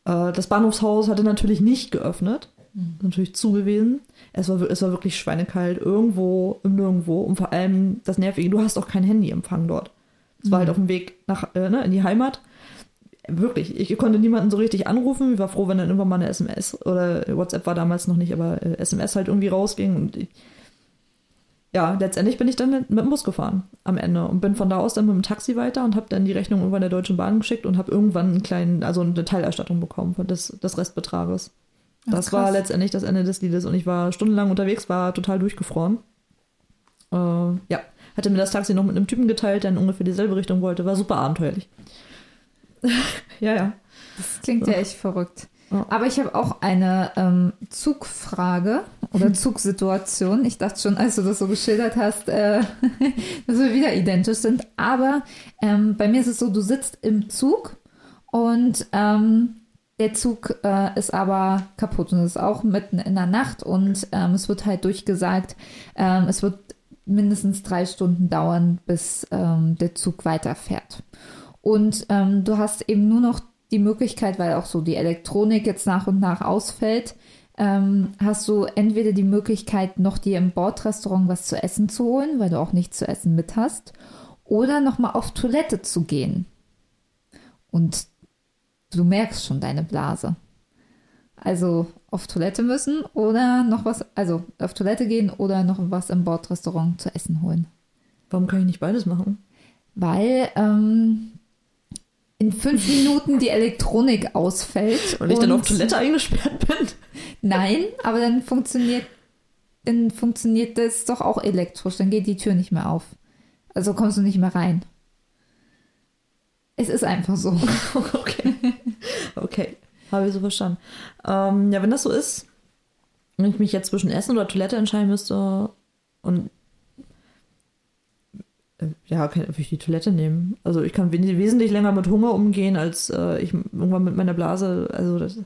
Äh, das Bahnhofshaus hatte natürlich nicht geöffnet, mhm. natürlich zu gewesen. Es war, es war wirklich schweinekalt, irgendwo im Nirgendwo. Und vor allem das Nervige, du hast auch kein Handyempfang dort. Es war halt auf dem Weg nach, äh, ne, in die Heimat. Wirklich, ich konnte niemanden so richtig anrufen. Ich war froh, wenn dann irgendwann mal eine SMS oder WhatsApp war damals noch nicht, aber äh, SMS halt irgendwie rausging. Und ich, ja, letztendlich bin ich dann mit dem Bus gefahren am Ende und bin von da aus dann mit dem Taxi weiter und habe dann die Rechnung irgendwann der Deutschen Bahn geschickt und habe irgendwann einen kleinen, also eine Teilerstattung bekommen von des, des Restbetrages. Ach, das war krass. letztendlich das Ende des Liedes und ich war stundenlang unterwegs, war total durchgefroren. Äh, ja, hatte mir das Taxi noch mit einem Typen geteilt, der in ungefähr dieselbe Richtung wollte. War super abenteuerlich. <laughs> ja, ja. Das klingt ja echt verrückt. Ja. Aber ich habe auch eine ähm, Zugfrage oder Zugsituation. Ich dachte schon, als du das so geschildert hast, äh, <laughs> dass wir wieder identisch sind. Aber ähm, bei mir ist es so, du sitzt im Zug und ähm, der Zug äh, ist aber kaputt und es ist auch mitten in der Nacht und ähm, es wird halt durchgesagt, ähm, es wird mindestens drei Stunden dauern, bis ähm, der Zug weiterfährt. Und ähm, du hast eben nur noch die Möglichkeit, weil auch so die Elektronik jetzt nach und nach ausfällt, ähm, hast du entweder die Möglichkeit, noch dir im Bordrestaurant was zu essen zu holen, weil du auch nichts zu essen mit hast, oder nochmal auf Toilette zu gehen. Und du merkst schon deine Blase. Also auf Toilette müssen oder noch was, also auf Toilette gehen oder noch was im Bordrestaurant zu essen holen. Warum kann ich nicht beides machen? Weil ähm, in fünf Minuten die Elektronik ausfällt. <laughs> Weil ich dann auf Toilette eingesperrt bin? Nein, aber dann funktioniert, dann funktioniert das doch auch elektrisch. Dann geht die Tür nicht mehr auf. Also kommst du nicht mehr rein. Es ist einfach so. <laughs> okay. Okay. Habe ich so verstanden. Ähm, ja, wenn das so ist, wenn ich mich jetzt zwischen Essen oder Toilette entscheiden müsste und äh, ja, kann würde ich die Toilette nehmen. Also ich kann we- wesentlich länger mit Hunger umgehen, als äh, ich irgendwann mit meiner Blase. Also, das,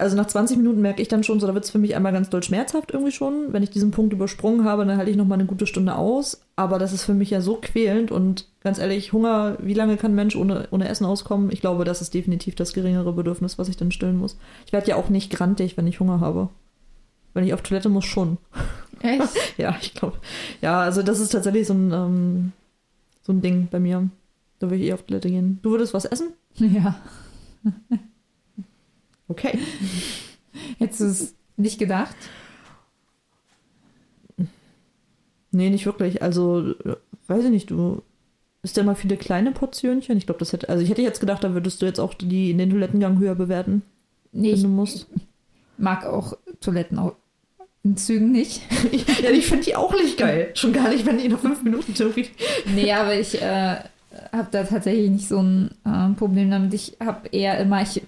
also nach 20 Minuten merke ich dann schon, so da wird es für mich einmal ganz doll schmerzhaft irgendwie schon. Wenn ich diesen Punkt übersprungen habe, dann halte ich noch mal eine gute Stunde aus. Aber das ist für mich ja so quälend und ganz ehrlich, Hunger, wie lange kann ein Mensch ohne, ohne Essen auskommen? Ich glaube, das ist definitiv das geringere Bedürfnis, was ich dann stillen muss. Ich werde ja auch nicht grantig, wenn ich Hunger habe. Wenn ich auf Toilette muss, schon. Echt? <laughs> Ja, ich glaube. Ja, also das ist tatsächlich so ein, ähm, so ein Ding bei mir. Da würde ich eher auf Toilette gehen. Du würdest was essen? Ja. Okay. <laughs> Hättest du es nicht gedacht? Nee, nicht wirklich. Also, weiß ich nicht, du isst ja mal viele kleine Portionchen. Ich glaube, das hätte, also ich hätte jetzt gedacht, da würdest du jetzt auch die in den Toilettengang höher bewerten, Nee, wenn du musst. <laughs> mag auch Toiletten auch in Zügen nicht. <laughs> ja, ich finde die auch nicht geil. Schon gar nicht, wenn die nach fünf Minuten irgendwie. Nee, aber ich äh, habe da tatsächlich nicht so ein äh, Problem damit. Ich habe eher immer, ich,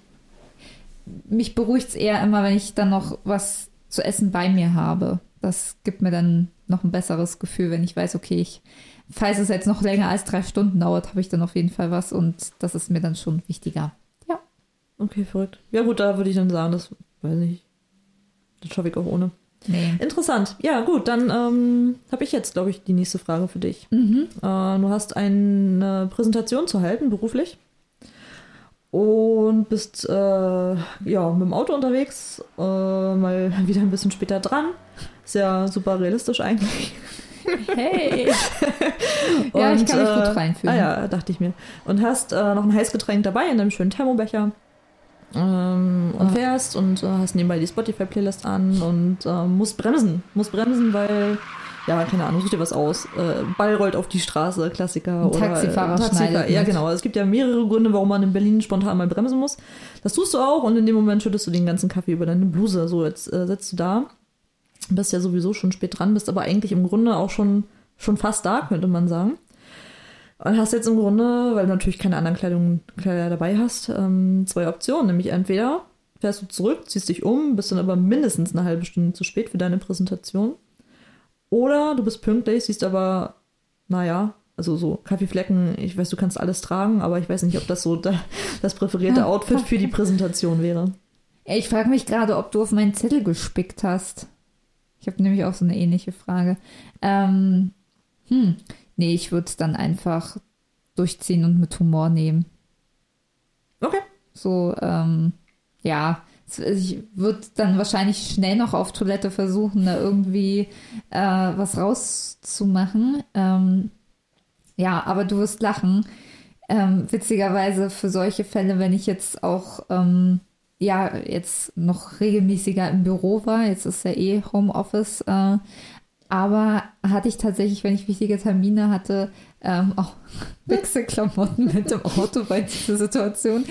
mich beruhigt es eher immer, wenn ich dann noch was zu essen bei mir habe. Das gibt mir dann noch ein besseres Gefühl, wenn ich weiß, okay, ich, falls es jetzt noch länger als drei Stunden dauert, habe ich dann auf jeden Fall was und das ist mir dann schon wichtiger. Ja. Okay, verrückt. Ja, gut, da würde ich dann sagen, das weiß ich. Das schaffe ich auch ohne. Nee. Interessant. Ja, gut, dann ähm, habe ich jetzt, glaube ich, die nächste Frage für dich. Mhm. Äh, du hast eine Präsentation zu halten, beruflich. Und bist äh, ja, mit dem Auto unterwegs, äh, mal <laughs> wieder ein bisschen später dran. Ist ja super realistisch eigentlich. Hey. <laughs> ja, ich Und, kann mich gut äh, reinfühlen. Ah ja, dachte ich mir. Und hast äh, noch ein Heißgetränk dabei in deinem schönen Thermobecher. Ähm, und Ah. fährst und äh, hast nebenbei die Spotify-Playlist an und musst bremsen. Musst bremsen, weil, ja, keine Ahnung, such dir was aus. Äh, Ball rollt auf die Straße, Klassiker. Ein oder, Taxifahrer äh, schneidet Ja, genau. Es gibt ja mehrere Gründe, warum man in Berlin spontan mal bremsen muss. Das tust du auch und in dem Moment schüttest du den ganzen Kaffee über deine Bluse. So, jetzt äh, sitzt du da, bist ja sowieso schon spät dran, bist aber eigentlich im Grunde auch schon, schon fast da, könnte man sagen. Und hast jetzt im Grunde, weil du natürlich keine anderen Kleidung, Kleider dabei hast, ähm, zwei Optionen. Nämlich entweder fährst du zurück, ziehst dich um, bist dann aber mindestens eine halbe Stunde zu spät für deine Präsentation. Oder du bist pünktlich, siehst aber, naja, also so Kaffeeflecken, ich weiß, du kannst alles tragen, aber ich weiß nicht, ob das so da, das präferierte Outfit für die Präsentation wäre. Ich frage mich gerade, ob du auf meinen Zettel gespickt hast. Ich habe nämlich auch so eine ähnliche Frage. Ähm, hm, nee, ich würde es dann einfach durchziehen und mit Humor nehmen. Okay. So, ähm, ja, ich würde dann wahrscheinlich schnell noch auf Toilette versuchen, da irgendwie äh, was rauszumachen. Ähm, Ja, aber du wirst lachen. Ähm, witzigerweise für solche Fälle, wenn ich jetzt auch ähm, ja jetzt noch regelmäßiger im Büro war, jetzt ist ja eh Homeoffice, äh, aber hatte ich tatsächlich, wenn ich wichtige Termine hatte, ähm, auch <laughs> Wechselklamotten mit dem Auto bei dieser Situation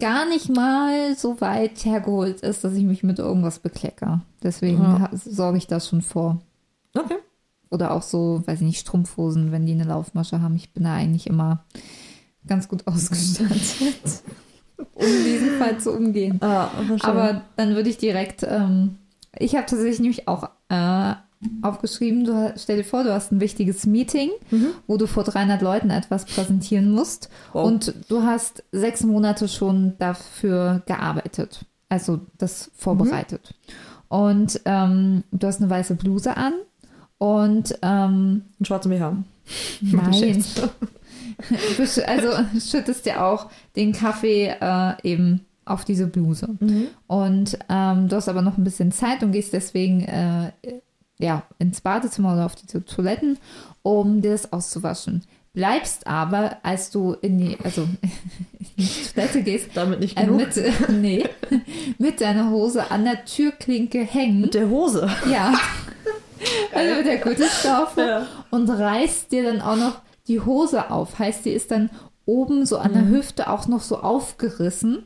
gar nicht mal so weit hergeholt ist, dass ich mich mit irgendwas beklecke. Deswegen Ja. sorge ich das schon vor. Okay. Oder auch so, weiß ich nicht, Strumpfhosen, wenn die eine Laufmasche haben. Ich bin da eigentlich immer ganz gut <laughs> ausgestattet, um diesen Fall zu umgehen. Ah. Aber dann würde ich direkt, ähm, ich habe tatsächlich nämlich auch äh, aufgeschrieben, du, stell dir vor, du hast ein wichtiges Meeting, wo du vor 300 Leuten etwas präsentieren musst Wow. und du hast sechs Monate schon dafür gearbeitet, also das vorbereitet. Und ähm, du hast eine weiße Bluse an und ähm, Einen schwarzen BH. <laughs> Nein. <laughs> Also schüttest dir auch den Kaffee äh, eben auf diese Bluse. Mhm. Und ähm, du hast aber noch ein bisschen Zeit und gehst deswegen äh, ja, ins Badezimmer oder auf diese Toiletten, um dir das auszuwaschen. Bleibst aber, als du in die, also <laughs> in die Toilette gehst, Damit nicht äh, genug. mit, <laughs> nee, mit deiner Hose an der Türklinke hängen. Mit der Hose. Ja. <laughs> Also mit der Gürtelschlaufe Ja. und reißt dir dann auch noch die Hose auf. Heißt, die ist dann oben so an der Hüfte auch noch so aufgerissen.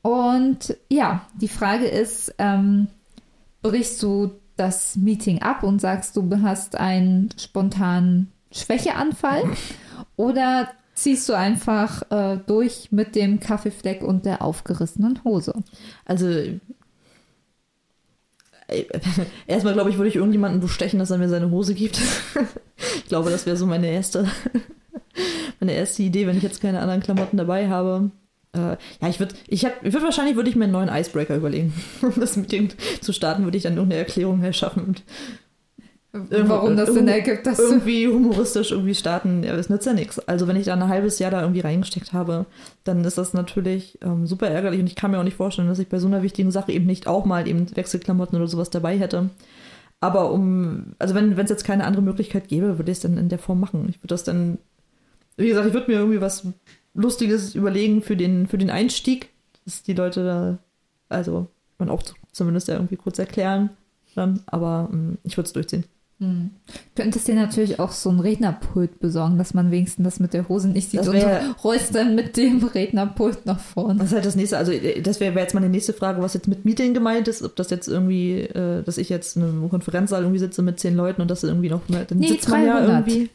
Und ja, die Frage ist, ähm, brichst du das Meeting ab und sagst, du hast einen spontanen Schwächeanfall oder ziehst du einfach äh, durch mit dem Kaffeefleck und der aufgerissenen Hose? Also, äh, <laughs> erstmal glaube ich, würde ich irgendjemanden bestechen, dass er mir seine Hose gibt. <laughs> ich glaube, das wäre so meine erste, <laughs> meine erste Idee, wenn ich jetzt keine anderen Klamotten dabei habe. Äh, ja, ich würde, ich, ich würde wahrscheinlich würde ich mir einen neuen Icebreaker überlegen, <laughs> um das Meeting zu starten, würde ich dann irgendeine Erklärung erschaffen und Irgendwo- Warum das Sinn irgendwo- ergibt, dass irgendwie humoristisch irgendwie starten, ja, das nützt ja nichts. Also wenn ich da ein halbes Jahr da irgendwie reingesteckt habe, dann ist das natürlich ähm, super ärgerlich und ich kann mir auch nicht vorstellen, dass ich bei so einer wichtigen Sache eben nicht auch mal eben Wechselklamotten oder sowas dabei hätte. Aber um, also wenn es jetzt keine andere Möglichkeit gäbe, würde ich es dann in der Form machen. Ich würde das dann, wie gesagt, ich würde mir irgendwie was Lustiges überlegen für den, für den Einstieg, dass die Leute da, also man auch zumindest ja irgendwie kurz erklären dann, aber ähm, ich würde es durchziehen. Hm. Könntest dir natürlich auch so ein Rednerpult besorgen, dass man wenigstens das mit der Hose nicht sieht Das und wär- du rollst dann mit dem Rednerpult nach vorne. Das ist halt das nächste, also äh, das wäre wär jetzt meine nächste Frage, was jetzt mit Meeting gemeint ist, ob das jetzt irgendwie, äh, dass ich jetzt in einem Konferenzsaal irgendwie sitze mit zehn Leuten und das irgendwie noch, dann Nee, sitzt man ja 300. irgendwie.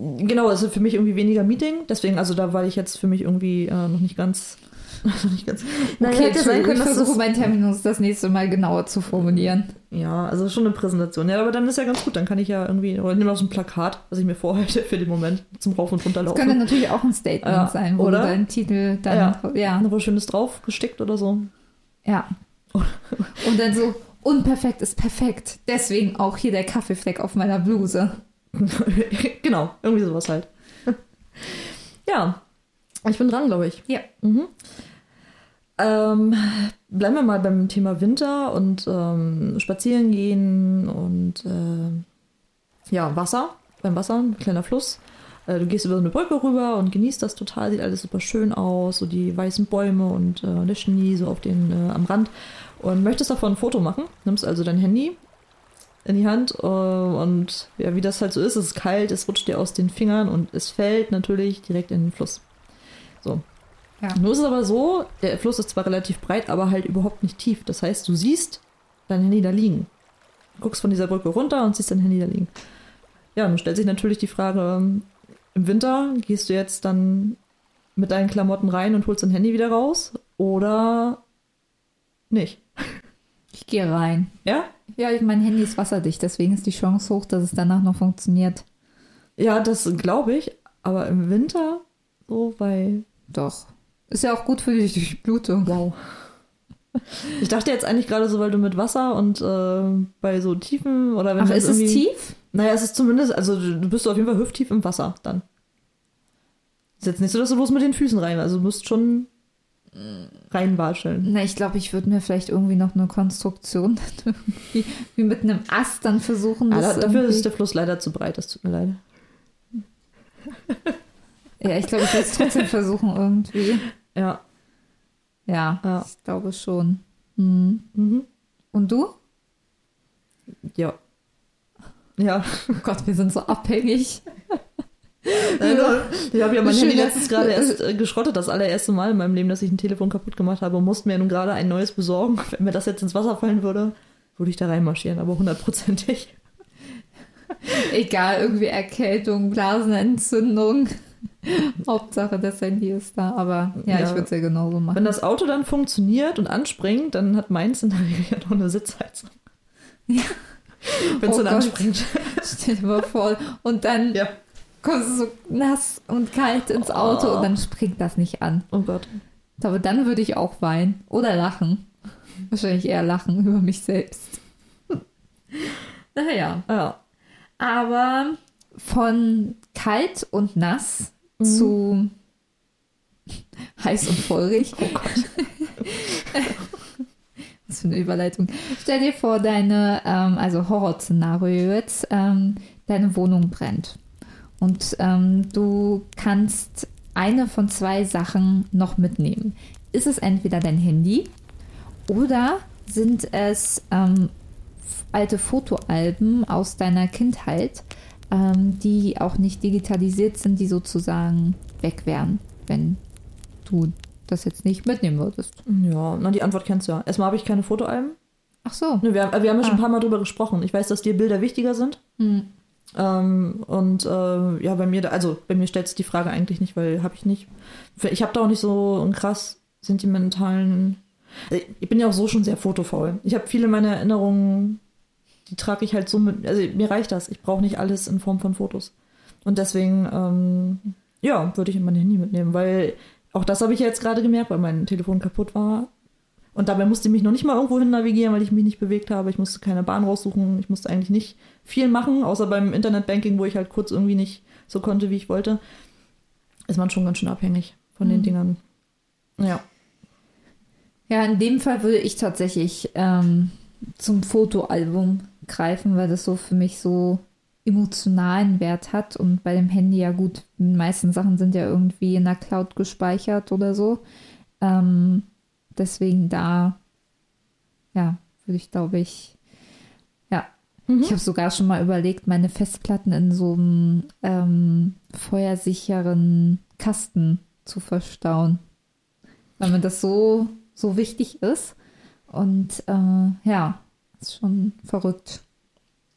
Genau, also für mich irgendwie weniger Meeting, deswegen, also da war ich jetzt für mich irgendwie äh, noch nicht ganz, <laughs> noch nicht ganz. Nein, Okay, hätte ja sein können, ich versuche das, meinen Terminus das nächste Mal genauer zu formulieren. ja, also schon eine Präsentation. Ja, aber dann ist ja ganz gut, dann kann ich ja irgendwie, oder nehme auch so ein Plakat, was ich mir vorhalte für den Moment zum Rauf und Das runterlaufen. könnte natürlich auch ein Statement Ja, sein, wo oder? du deinen Titel dann, ja, ja. Noch was Schönes drauf gestickt oder so. <laughs> Und dann so, unperfekt ist perfekt. Deswegen auch hier der Kaffeefleck auf meiner Bluse. <laughs> genau, irgendwie sowas halt. <laughs> ja, ich bin dran, glaube ich. Ja. Mhm. Ähm, bleiben wir mal beim Thema Winter und ähm, spazieren gehen und äh, ja, Wasser. Beim Wasser, ein kleiner Fluss. Äh, du gehst über so eine Brücke rüber und genießt das total, sieht alles super schön aus, so die weißen Bäume und äh, der Schnee so auf den, äh, am Rand. Und möchtest davon ein Foto machen, nimmst also dein Handy in die Hand äh, und ja, wie das halt so ist, es ist kalt, es rutscht dir aus den Fingern und es fällt natürlich direkt in den Fluss. So. Ja. Nur ist es aber so, der Fluss ist zwar relativ breit, aber halt überhaupt nicht tief. Das heißt, du siehst dein Handy da liegen. Du guckst von dieser Brücke runter und siehst dein Handy da liegen. Ja, nun stellt sich natürlich die Frage, im Winter gehst du jetzt dann mit deinen Klamotten rein und holst dein Handy wieder raus oder nicht? Ich gehe rein. Ja? Ja, mein Handy ist wasserdicht, deswegen ist die Chance hoch, dass es danach noch funktioniert. Ja, das glaube ich. Aber im Winter, so bei. Doch. Ist ja auch gut für die Durchblutung. Wow. Ich dachte jetzt eigentlich gerade so, weil du mit Wasser und äh, bei so Tiefen oder wenn Ach, du ist es tief? Naja, es ist zumindest, also du du bist auf jeden Fall hüfttief im Wasser dann. Ist jetzt nicht so, dass du bloß mit den Füßen rein, also du musst schon reinwatscheln. Na, ich glaube, ich würde mir vielleicht irgendwie noch eine Konstruktion <laughs> wie, wie mit einem Ast dann versuchen. Ah, das da, dafür ist der Fluss leider zu breit, das tut mir leid. Ja, ich glaube, ich würde es trotzdem <laughs> versuchen irgendwie. Ja. Ja, Ja. ich glaube schon. Mhm. Mhm. Und du? Ja. Ja. Oh Gott, wir sind so abhängig. <laughs> Ich habe ja mein Schön, Handy letztens gerade erst äh, geschrottet, das allererste Mal in meinem Leben, dass ich ein Telefon kaputt gemacht habe und musste mir nun gerade ein neues besorgen. <laughs> Wenn mir das jetzt ins Wasser fallen würde, würde ich da reinmarschieren, aber hundertprozentig. Egal, irgendwie Erkältung, Blasenentzündung. <laughs> Hauptsache, das Handy ist da. Aber ja, Ja. ich würde es ja genauso machen. Wenn das Auto dann funktioniert und anspringt, dann hat meins in der Regel ja noch eine Sitzheizung. Ja. Wenn es Oh dann Gott. anspringt. Stell dir mal vor. Und dann Ja. Kommst du so nass und kalt ins Auto Oh. und dann springt das nicht an. Oh Gott. Aber dann würde ich auch weinen. Oder lachen. Wahrscheinlich eher lachen über mich selbst. <laughs> Naja. Ja. Aber von kalt und nass Mhm. zu heiß und feurig. Oh Gott. <laughs> Was für eine Überleitung. Stell dir vor, deine, ähm, also Horrorszenario jetzt, ähm, deine Wohnung brennt. Und ähm, du kannst eine von zwei Sachen noch mitnehmen. Ist es entweder dein Handy oder sind es ähm, alte Fotoalben aus deiner Kindheit, ähm, die auch nicht digitalisiert sind, die sozusagen weg wären, wenn du das jetzt nicht mitnehmen würdest. Ja, na, die Antwort kennst du ja. Erstmal habe ich keine Fotoalben. Ach so. Ne, wir, haben- wir haben ja schon Ah. ein paar Mal drüber gesprochen. Ich weiß, dass dir Bilder wichtiger sind. Hm. Ähm, und äh, ja, bei mir, also bei mir stellt sich die Frage eigentlich nicht, weil habe ich nicht. Ich habe da auch nicht so einen krass sentimentalen. Also Ich bin ja auch so schon sehr fotofaul. Ich habe viele meiner Erinnerungen, die trage ich halt so mit. Also mir reicht das. Ich brauche nicht alles in Form von Fotos. Und deswegen, ähm, ja, würde ich mein Handy mitnehmen, weil auch das habe ich jetzt gerade gemerkt, weil mein Telefon kaputt war. Und dabei musste ich mich noch nicht mal irgendwo hin navigieren, weil ich mich nicht bewegt habe. Ich musste keine Bahn raussuchen. Ich musste eigentlich nicht viel machen, außer beim Internetbanking, wo ich halt kurz irgendwie nicht so konnte, wie ich wollte. Ist man schon ganz schön abhängig von den Mhm. Dingern. Ja. Ja, in dem Fall würde ich tatsächlich ähm, zum Fotoalbum greifen, weil das so für mich so emotionalen Wert hat. Und bei dem Handy ja gut, die meisten Sachen sind ja irgendwie in der Cloud gespeichert oder so. Ähm, deswegen da, ja, würde ich glaube ich, Mhm. ich habe sogar schon mal überlegt, meine Festplatten in so einem ähm, feuersicheren Kasten zu verstauen. Weil mir das so, so wichtig ist. Und äh, ja, ist schon verrückt.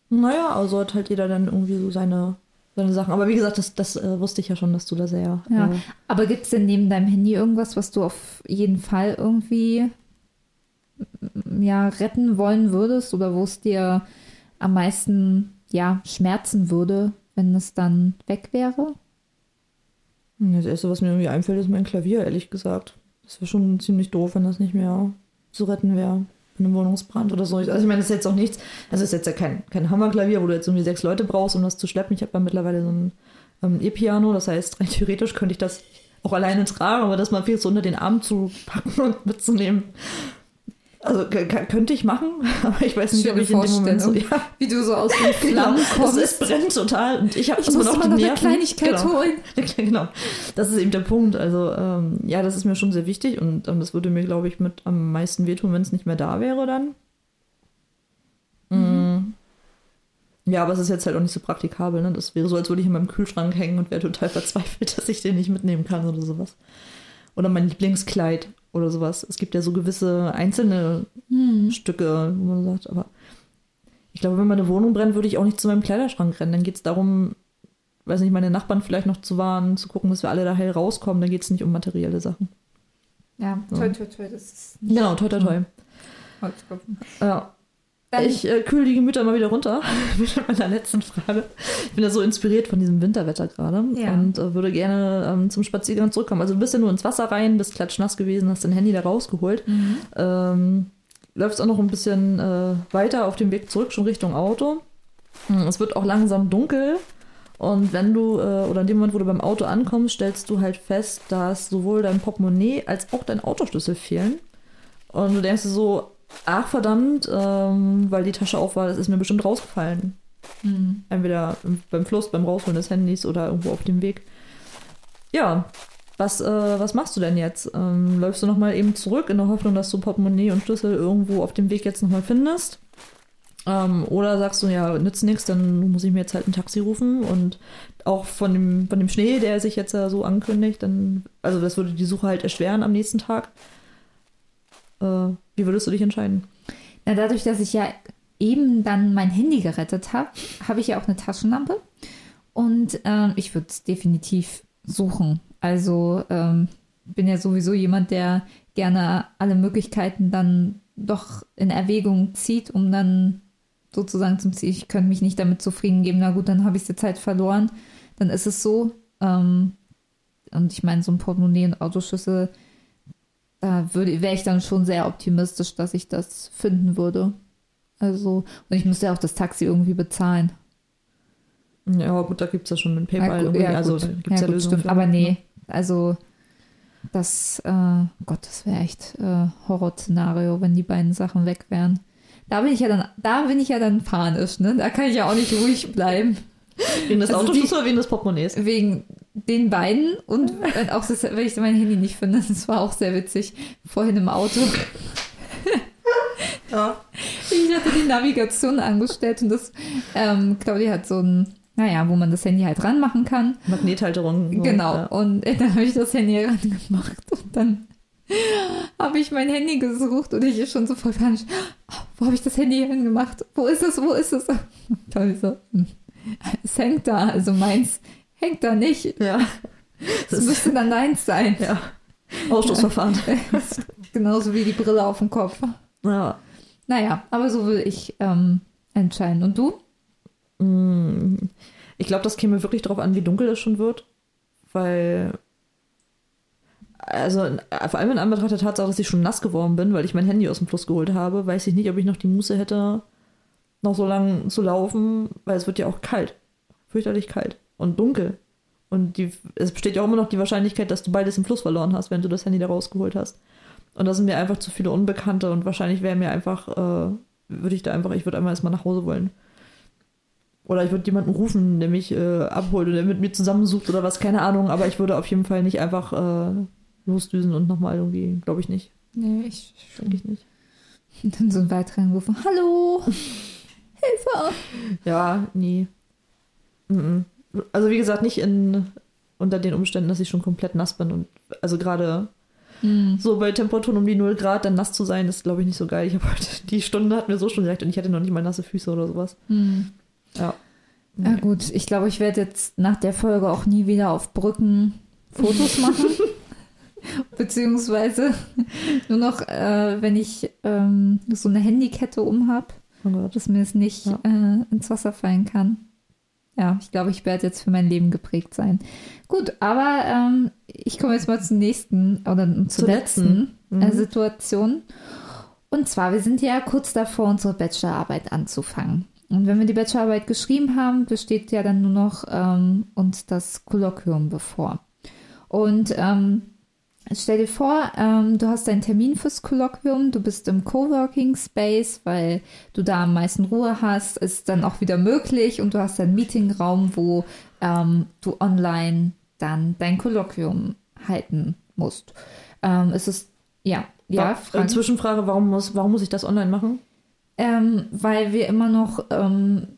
Naja, also hat halt jeder dann irgendwie so seine, seine Sachen. Aber wie gesagt, das, das äh, wusste ich ja schon, dass du da sehr. Ja. Äh, Aber gibt es denn neben deinem Handy irgendwas, was du auf jeden Fall irgendwie ja, retten wollen würdest oder wo es dir am meisten ja, schmerzen würde, wenn es dann weg wäre? das Erste, was mir irgendwie einfällt, ist mein Klavier, ehrlich gesagt. Das wäre schon ziemlich doof, wenn das nicht mehr zu retten wäre. Bei einem Wohnungsbrand oder so. Also ich meine, das ist jetzt auch nichts. Also es ist jetzt ja kein, kein Hammerklavier, wo du jetzt irgendwie sechs Leute brauchst, um das zu schleppen. Ich habe ja mittlerweile so ein ähm, E-Piano, das heißt, rein theoretisch könnte ich das auch alleine tragen, aber das mal viel so unter den Arm zu packen <laughs> und mitzunehmen. Also könnte ich machen, <laughs> aber ich weiß nicht, ob Schöne ich in dem Moment so. Ja, Wie du so aus den <laughs> genau. Flammen Es, kommst. es brennt total und ich habe immer noch eine Kleinigkeit genau. holen. <laughs> genau. Das ist eben der Punkt. Also, ähm, ja, das ist mir schon sehr wichtig und ähm, das würde mir, glaube ich, mit am meisten wehtun, wenn es nicht mehr da wäre dann. Mhm. Ja, aber es ist jetzt halt auch nicht so praktikabel. Ne? Das wäre so, als würde ich in meinem Kühlschrank hängen und wäre total verzweifelt, dass ich den nicht mitnehmen kann oder sowas. Oder mein Lieblingskleid oder sowas. Es gibt ja so gewisse einzelne Hm. Stücke, wo man sagt, aber ich glaube, wenn meine Wohnung brennt, würde ich auch nicht zu meinem Kleiderschrank rennen. Dann geht es darum, weiß nicht, meine Nachbarn vielleicht noch zu warnen, zu gucken, dass wir alle da heil rauskommen. Dann geht es nicht um materielle Sachen. Ja, So. toi, toi, toi, das ist Genau, toi, toi, toi. Holzklopfen. Ja. Dann- Ich äh, kühle die Gemüter mal wieder runter <laughs> mit meiner letzten Frage. Ich bin ja so inspiriert von diesem Winterwetter gerade Ja. und äh, würde gerne ähm, zum Spaziergang zurückkommen. Also du bist ja nur ins Wasser rein, bist klatschnass gewesen, hast dein Handy da rausgeholt. Mhm. Ähm, läufst auch noch ein bisschen äh, weiter auf dem Weg zurück, schon Richtung Auto. Hm, Es wird auch langsam dunkel Und wenn du, äh, oder in dem Moment, wo du beim Auto ankommst, stellst du halt fest, dass sowohl dein Portemonnaie als auch dein Autoschlüssel fehlen. Und du denkst dir so, ach verdammt, ähm, weil die Tasche auf war, das ist mir bestimmt rausgefallen. Mhm. Entweder beim Fluss, beim Rausholen des Handys oder irgendwo auf dem Weg. Ja, was, äh, was machst du denn jetzt? Ähm, läufst du nochmal eben zurück in der Hoffnung, dass du Portemonnaie und Schlüssel irgendwo auf dem Weg jetzt nochmal findest? Ähm, oder sagst du, ja, nützt nichts, dann muss ich mir jetzt halt ein Taxi rufen und auch von dem, von dem Schnee, der sich jetzt ja so ankündigt, dann, also das würde die Suche halt erschweren am nächsten Tag. Äh, wie würdest du dich entscheiden? Na, dadurch, dass ich ja eben dann mein Handy gerettet habe, habe ich ja auch eine Taschenlampe und ähm, ich würde es definitiv suchen. Also ähm, bin ja sowieso jemand, der gerne alle Möglichkeiten dann doch in Erwägung zieht, um dann sozusagen zum Ziel, ich könnte mich nicht damit zufrieden geben, na gut, dann habe ich die Zeit verloren, dann ist es so. Ähm, und ich meine, so ein Portemonnaie und Autoschlüssel, da wäre ich dann schon sehr optimistisch, dass ich das finden würde. Also, und ich müsste ja auch das Taxi irgendwie bezahlen. Ja, gut, da gibt es ja schon ein PayPal. Ja, gut, ja, also da gibt's ja, ja, Lösungen. Aber nee, also das, äh, Gott, das wäre echt äh, Horrorszenario, wenn die beiden Sachen weg wären. Da bin ich ja dann, da bin ich ja dann panisch, ne? Da kann ich ja auch nicht ruhig bleiben. Wegen des Also Autoschlüssels oder wegen des Portemonnaies? Wegen den beiden und wenn <laughs> auch das, wenn ich mein Handy nicht finde, das war auch sehr witzig. Vorhin im Auto. Ja. Ich hatte die Navigation angestellt und das, ähm, Claudia hat so ein, naja, wo man das Handy halt ranmachen kann. Magnethalterung. Genau. Ja. Und äh, dann habe ich das Handy rangemacht und dann habe ich mein Handy gesucht und ich schon so voll panisch. "Oh, Wo habe ich das Handy hingemacht? Wo ist es? Wo ist es? Ich so, hm, es hängt da. Also meins hängt da nicht. ja. Es müsste dann deins sein. ja. Ausschlussverfahren. <laughs> Das Genauso wie die Brille auf dem Kopf. Ja. Naja, aber so will ich ähm, entscheiden. Und du? Mm, Ich glaube, das käme wirklich darauf an, wie dunkel es schon wird. Weil. Also, äh, vor allem in Anbetracht der Tatsache, dass ich schon nass geworden bin, weil ich mein Handy aus dem Fluss geholt habe, weiß ich nicht, ob ich noch die Muße hätte, noch so lang zu laufen, weil es wird ja auch kalt. Fürchterlich kalt. Und dunkel. Und die, es besteht ja auch immer noch die Wahrscheinlichkeit, dass du beides im Fluss verloren hast, wenn du das Handy da rausgeholt hast. Und da sind mir einfach zu viele Unbekannte und wahrscheinlich wäre mir einfach, äh, würde ich da einfach, ich würde einmal erstmal nach Hause wollen. Oder ich würde jemanden rufen, der mich äh, abholt oder der mit mir zusammensucht oder was, keine Ahnung, aber ich würde auf jeden Fall nicht einfach äh, losdüsen und nochmal irgendwie, glaube ich nicht. Nee, ich Denke ich nicht. Und <laughs> dann so einen weiteren rufen. Hallo! <laughs> Hilfe! Ja, nie. Mhm. Also wie gesagt, nicht in unter den Umständen, dass ich schon komplett nass bin und also gerade Hm. so bei Temperaturen um die 0 Grad dann nass zu sein, ist glaube ich nicht so geil. Ich habe heute die Stunde hat mir so schon gesagt und ich hatte noch nicht mal nasse Füße oder sowas. Hm. Ja. Ja gut, ich glaube, ich werde jetzt nach der Folge auch nie wieder auf Brücken Fotos <laughs> machen. Beziehungsweise nur noch, äh, wenn ich ähm, so eine Handykette umhab, Oh Gott. dass mir es nicht Ja. äh, ins Wasser fallen kann. Ja, ich glaube, ich werde jetzt für mein Leben geprägt sein. Gut, aber ähm, ich komme jetzt mal zum nächsten oder zur letzten letzten. äh, Mhm. Situation. Und zwar, wir sind ja kurz davor, unsere Bachelorarbeit anzufangen. Und wenn wir die Bachelorarbeit geschrieben haben, besteht ja dann nur noch ähm, uns das Kolloquium bevor. Und ähm, stell dir vor, ähm, du hast einen Termin fürs Kolloquium, du bist im Coworking Space, weil du da am meisten Ruhe hast, ist dann auch wieder möglich und du hast einen Meetingraum, wo ähm, du online dann dein Kolloquium halten musst. Ähm, es ist, ja, ja, Wa- Frank? Zwischenfrage, warum muss, warum muss ich das online machen? Ähm, weil wir immer noch ähm,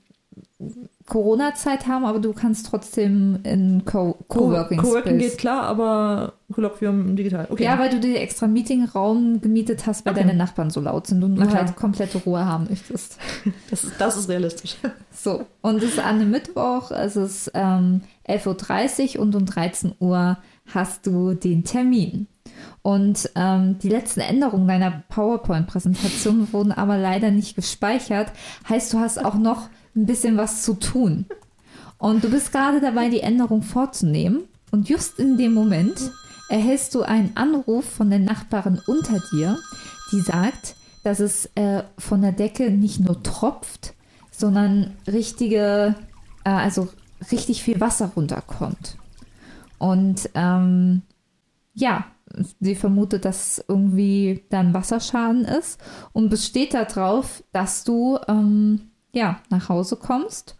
Corona-Zeit haben, aber du kannst trotzdem in Co Coworking Coworking Space. geht klar, aber Kolloquium digital. Okay. Ja, weil du dir extra Meetingraum gemietet hast, weil Okay. deine Nachbarn so laut sind und du halt komplette Ruhe haben möchtest. <laughs> das, ist, das ist realistisch. So, und es ist an einem Mittwoch, es ist ähm, 11.30 Uhr und um 13 Uhr hast du den Termin. Und ähm, die letzten Änderungen deiner PowerPoint-Präsentation <laughs> wurden aber leider nicht gespeichert. Heißt, du hast auch noch ein bisschen was zu tun. Und du bist gerade dabei, die Änderung vorzunehmen. Und just in dem Moment erhältst du einen Anruf von der Nachbarin unter dir, die sagt, dass es äh, von der Decke nicht nur tropft, sondern richtige, äh, also richtig viel Wasser runterkommt. Und ähm, ja, sie vermutet, dass irgendwie dann Wasserschaden ist und besteht darauf, dass du ähm, ja nach Hause kommst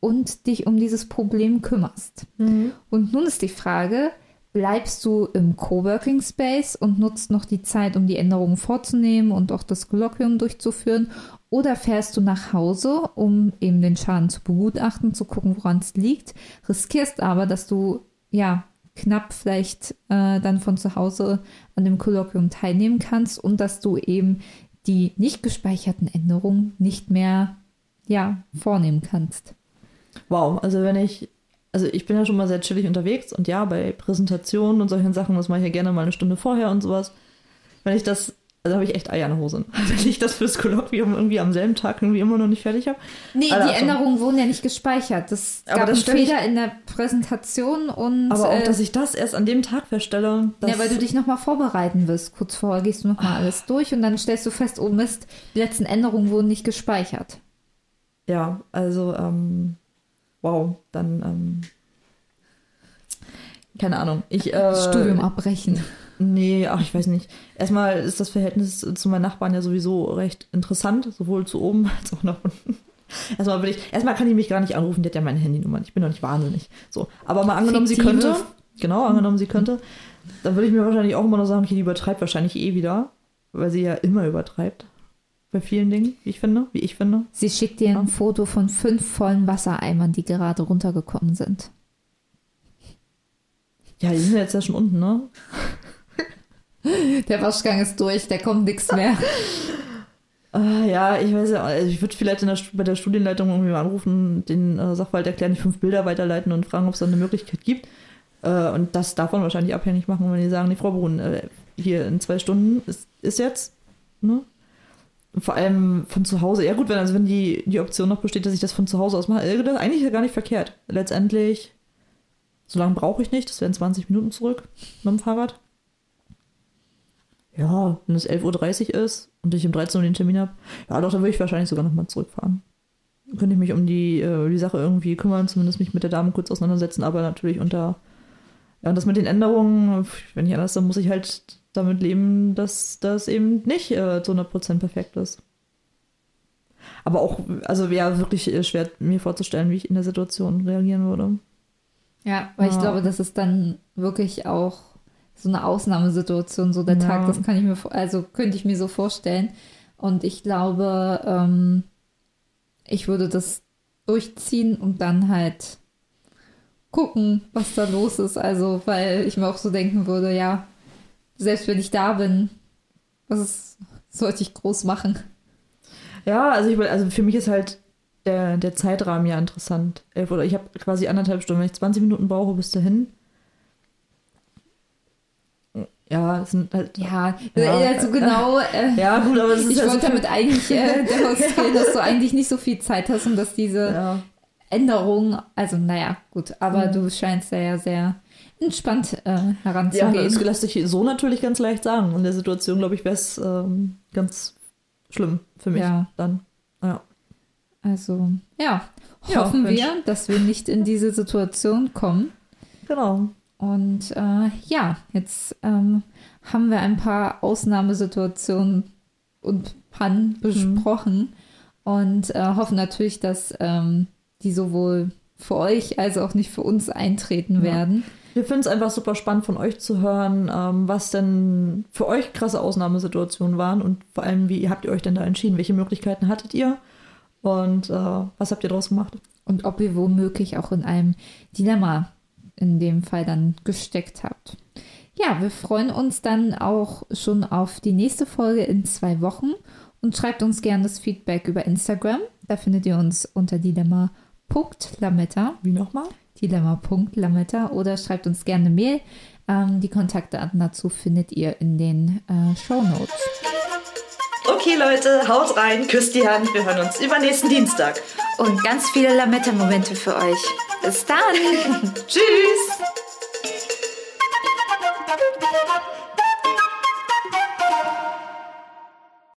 und dich um dieses Problem kümmerst. Mhm. Und nun ist die Frage, bleibst du im Coworking Space und nutzt noch die Zeit, um die Änderungen vorzunehmen und auch das Kolloquium durchzuführen? Oder fährst du nach Hause, um eben den Schaden zu begutachten, zu gucken, woran es liegt, riskierst aber, dass du ja knapp vielleicht äh, dann von zu Hause an dem Kolloquium teilnehmen kannst und dass du eben die nicht gespeicherten Änderungen nicht mehr ja, vornehmen kannst. Wow, also wenn ich also ich bin ja schon mal sehr chillig unterwegs und ja, bei Präsentationen und solchen Sachen, das mache ich ja gerne mal eine Stunde vorher und sowas. Wenn ich das, also habe ich echt Eier in der Hose. <laughs> Wenn ich das fürs Kolloquium irgendwie am selben Tag irgendwie immer noch nicht fertig habe. Nee, Alter, die Änderungen wurden ja nicht gespeichert. Das Aber gab das einen stell ich- Fehler in der Präsentation und Aber auch, äh, dass ich das erst an dem Tag feststelle. Ja, weil du dich nochmal vorbereiten wirst. Kurz vorher gehst du nochmal alles durch und dann stellst du fest, oh Mist, die letzten Änderungen wurden nicht gespeichert. Ja, also, ähm, wow, dann, ähm, keine Ahnung. Ich, äh, Studium abbrechen. Nee, ach, ich weiß nicht. Erstmal ist das Verhältnis zu meinen Nachbarn ja sowieso recht interessant, sowohl zu oben als auch nach unten. Erstmal will ich, erstmal kann ich mich gar nicht anrufen, die hat ja meine Handynummer. Ich bin doch nicht wahnsinnig. So, aber mal angenommen, sie Fiktive? könnte, genau, angenommen, sie könnte, dann würde ich mir wahrscheinlich auch immer noch sagen, okay, die übertreibt wahrscheinlich eh wieder, weil sie ja immer übertreibt. Bei vielen Dingen, wie ich finde, wie ich finde. Sie schickt dir ein Foto von fünf vollen Wassereimern, die gerade runtergekommen sind. Ja, die sind jetzt ja schon unten, ne? <laughs> Der Waschgang ist durch, da kommt nichts mehr. <laughs> Ah, ja, ich weiß ja, also ich würde vielleicht in der, bei der Studienleitung irgendwie mal anrufen, den äh, Sachverhalt erklären, die fünf Bilder weiterleiten und fragen, ob es da eine Möglichkeit gibt. Äh, und das davon wahrscheinlich abhängig machen, wenn die sagen, die Frau Brun, äh, hier in zwei Stunden ist, ist jetzt, ne? Vor allem von zu Hause. Ja gut, wenn also wenn die, die Option noch besteht, dass ich das von zu Hause aus mache, eigentlich ja gar nicht verkehrt. Letztendlich, so lange brauche ich nicht, das wären 20 Minuten zurück mit dem Fahrrad. Ja, wenn es 11.30 Uhr ist und ich um 13 Uhr den Termin habe, ja doch, dann würde ich wahrscheinlich sogar nochmal zurückfahren. Dann könnte ich mich um die, äh, die Sache irgendwie kümmern, zumindest mich mit der Dame kurz auseinandersetzen, aber natürlich unter, ja, und das mit den Änderungen, wenn nicht anders, dann muss ich halt damit leben, dass das eben nicht äh, zu 100% perfekt ist. Aber auch, also wäre wirklich äh, schwer mir vorzustellen, wie ich in der Situation reagieren würde. Ja, weil ich Ja. glaube, das ist dann wirklich auch so eine Ausnahmesituation, so der Ja. Tag, das kann ich mir, also könnte ich mir so vorstellen. Und ich glaube, ähm, ich würde das durchziehen und dann halt gucken, was da los ist. Also, weil ich mir auch so denken würde, ja, selbst wenn ich da bin, was sollte ich groß machen? Ja, also, ich, will- also für mich ist halt der, der Zeitrahmen ja interessant. Elf Oder ich habe quasi anderthalb Stunden. Wenn ich 20 Minuten brauche bis dahin. Ja, sind halt. Ja, Ja. also genau. Äh, Ja, gut, aber es ist ich halt so wollte damit eigentlich äh, <laughs> demonstrieren, dass du eigentlich nicht so viel Zeit hast und dass diese Ja. Änderung, also naja, gut, aber Mhm. du scheinst ja sehr entspannt äh, Ja, heranzugehen. das lässt sich so natürlich ganz leicht sagen. In der Situation, glaube ich, wäre es ähm, ganz schlimm für mich Ja. dann. Ja. also, ja, Ja, hoffen Mensch. wir, dass wir nicht in diese Situation kommen. Genau. Und äh, ja, jetzt ähm, haben wir ein paar Ausnahmesituationen und Pannen besprochen und äh, hoffen natürlich, dass ähm, die sowohl für euch als auch nicht für uns eintreten Ja. werden. Wir finden es einfach super spannend von euch zu hören, ähm, was denn für euch krasse Ausnahmesituationen waren und vor allem, wie habt ihr euch denn da entschieden? Welche Möglichkeiten hattet ihr? Und äh, was habt ihr daraus gemacht? Und ob ihr womöglich auch in einem Dilemma in dem Fall dann gesteckt habt. Ja, wir freuen uns dann auch schon auf die nächste Folge in zwei Wochen und schreibt uns gerne das Feedback über Instagram. Da findet ihr uns unter dilemma.lametta, Wie nochmal? dilemma.lametta oder schreibt uns gerne eine Mail. Ähm, die Kontaktdaten dazu findet ihr in den äh, Show Notes. Okay, Leute, haut rein, küsst die Hand. Wir hören uns übernächsten Dienstag. Und ganz viele Lametta-Momente für euch. Bis dann! <laughs> <laughs> Tschüss!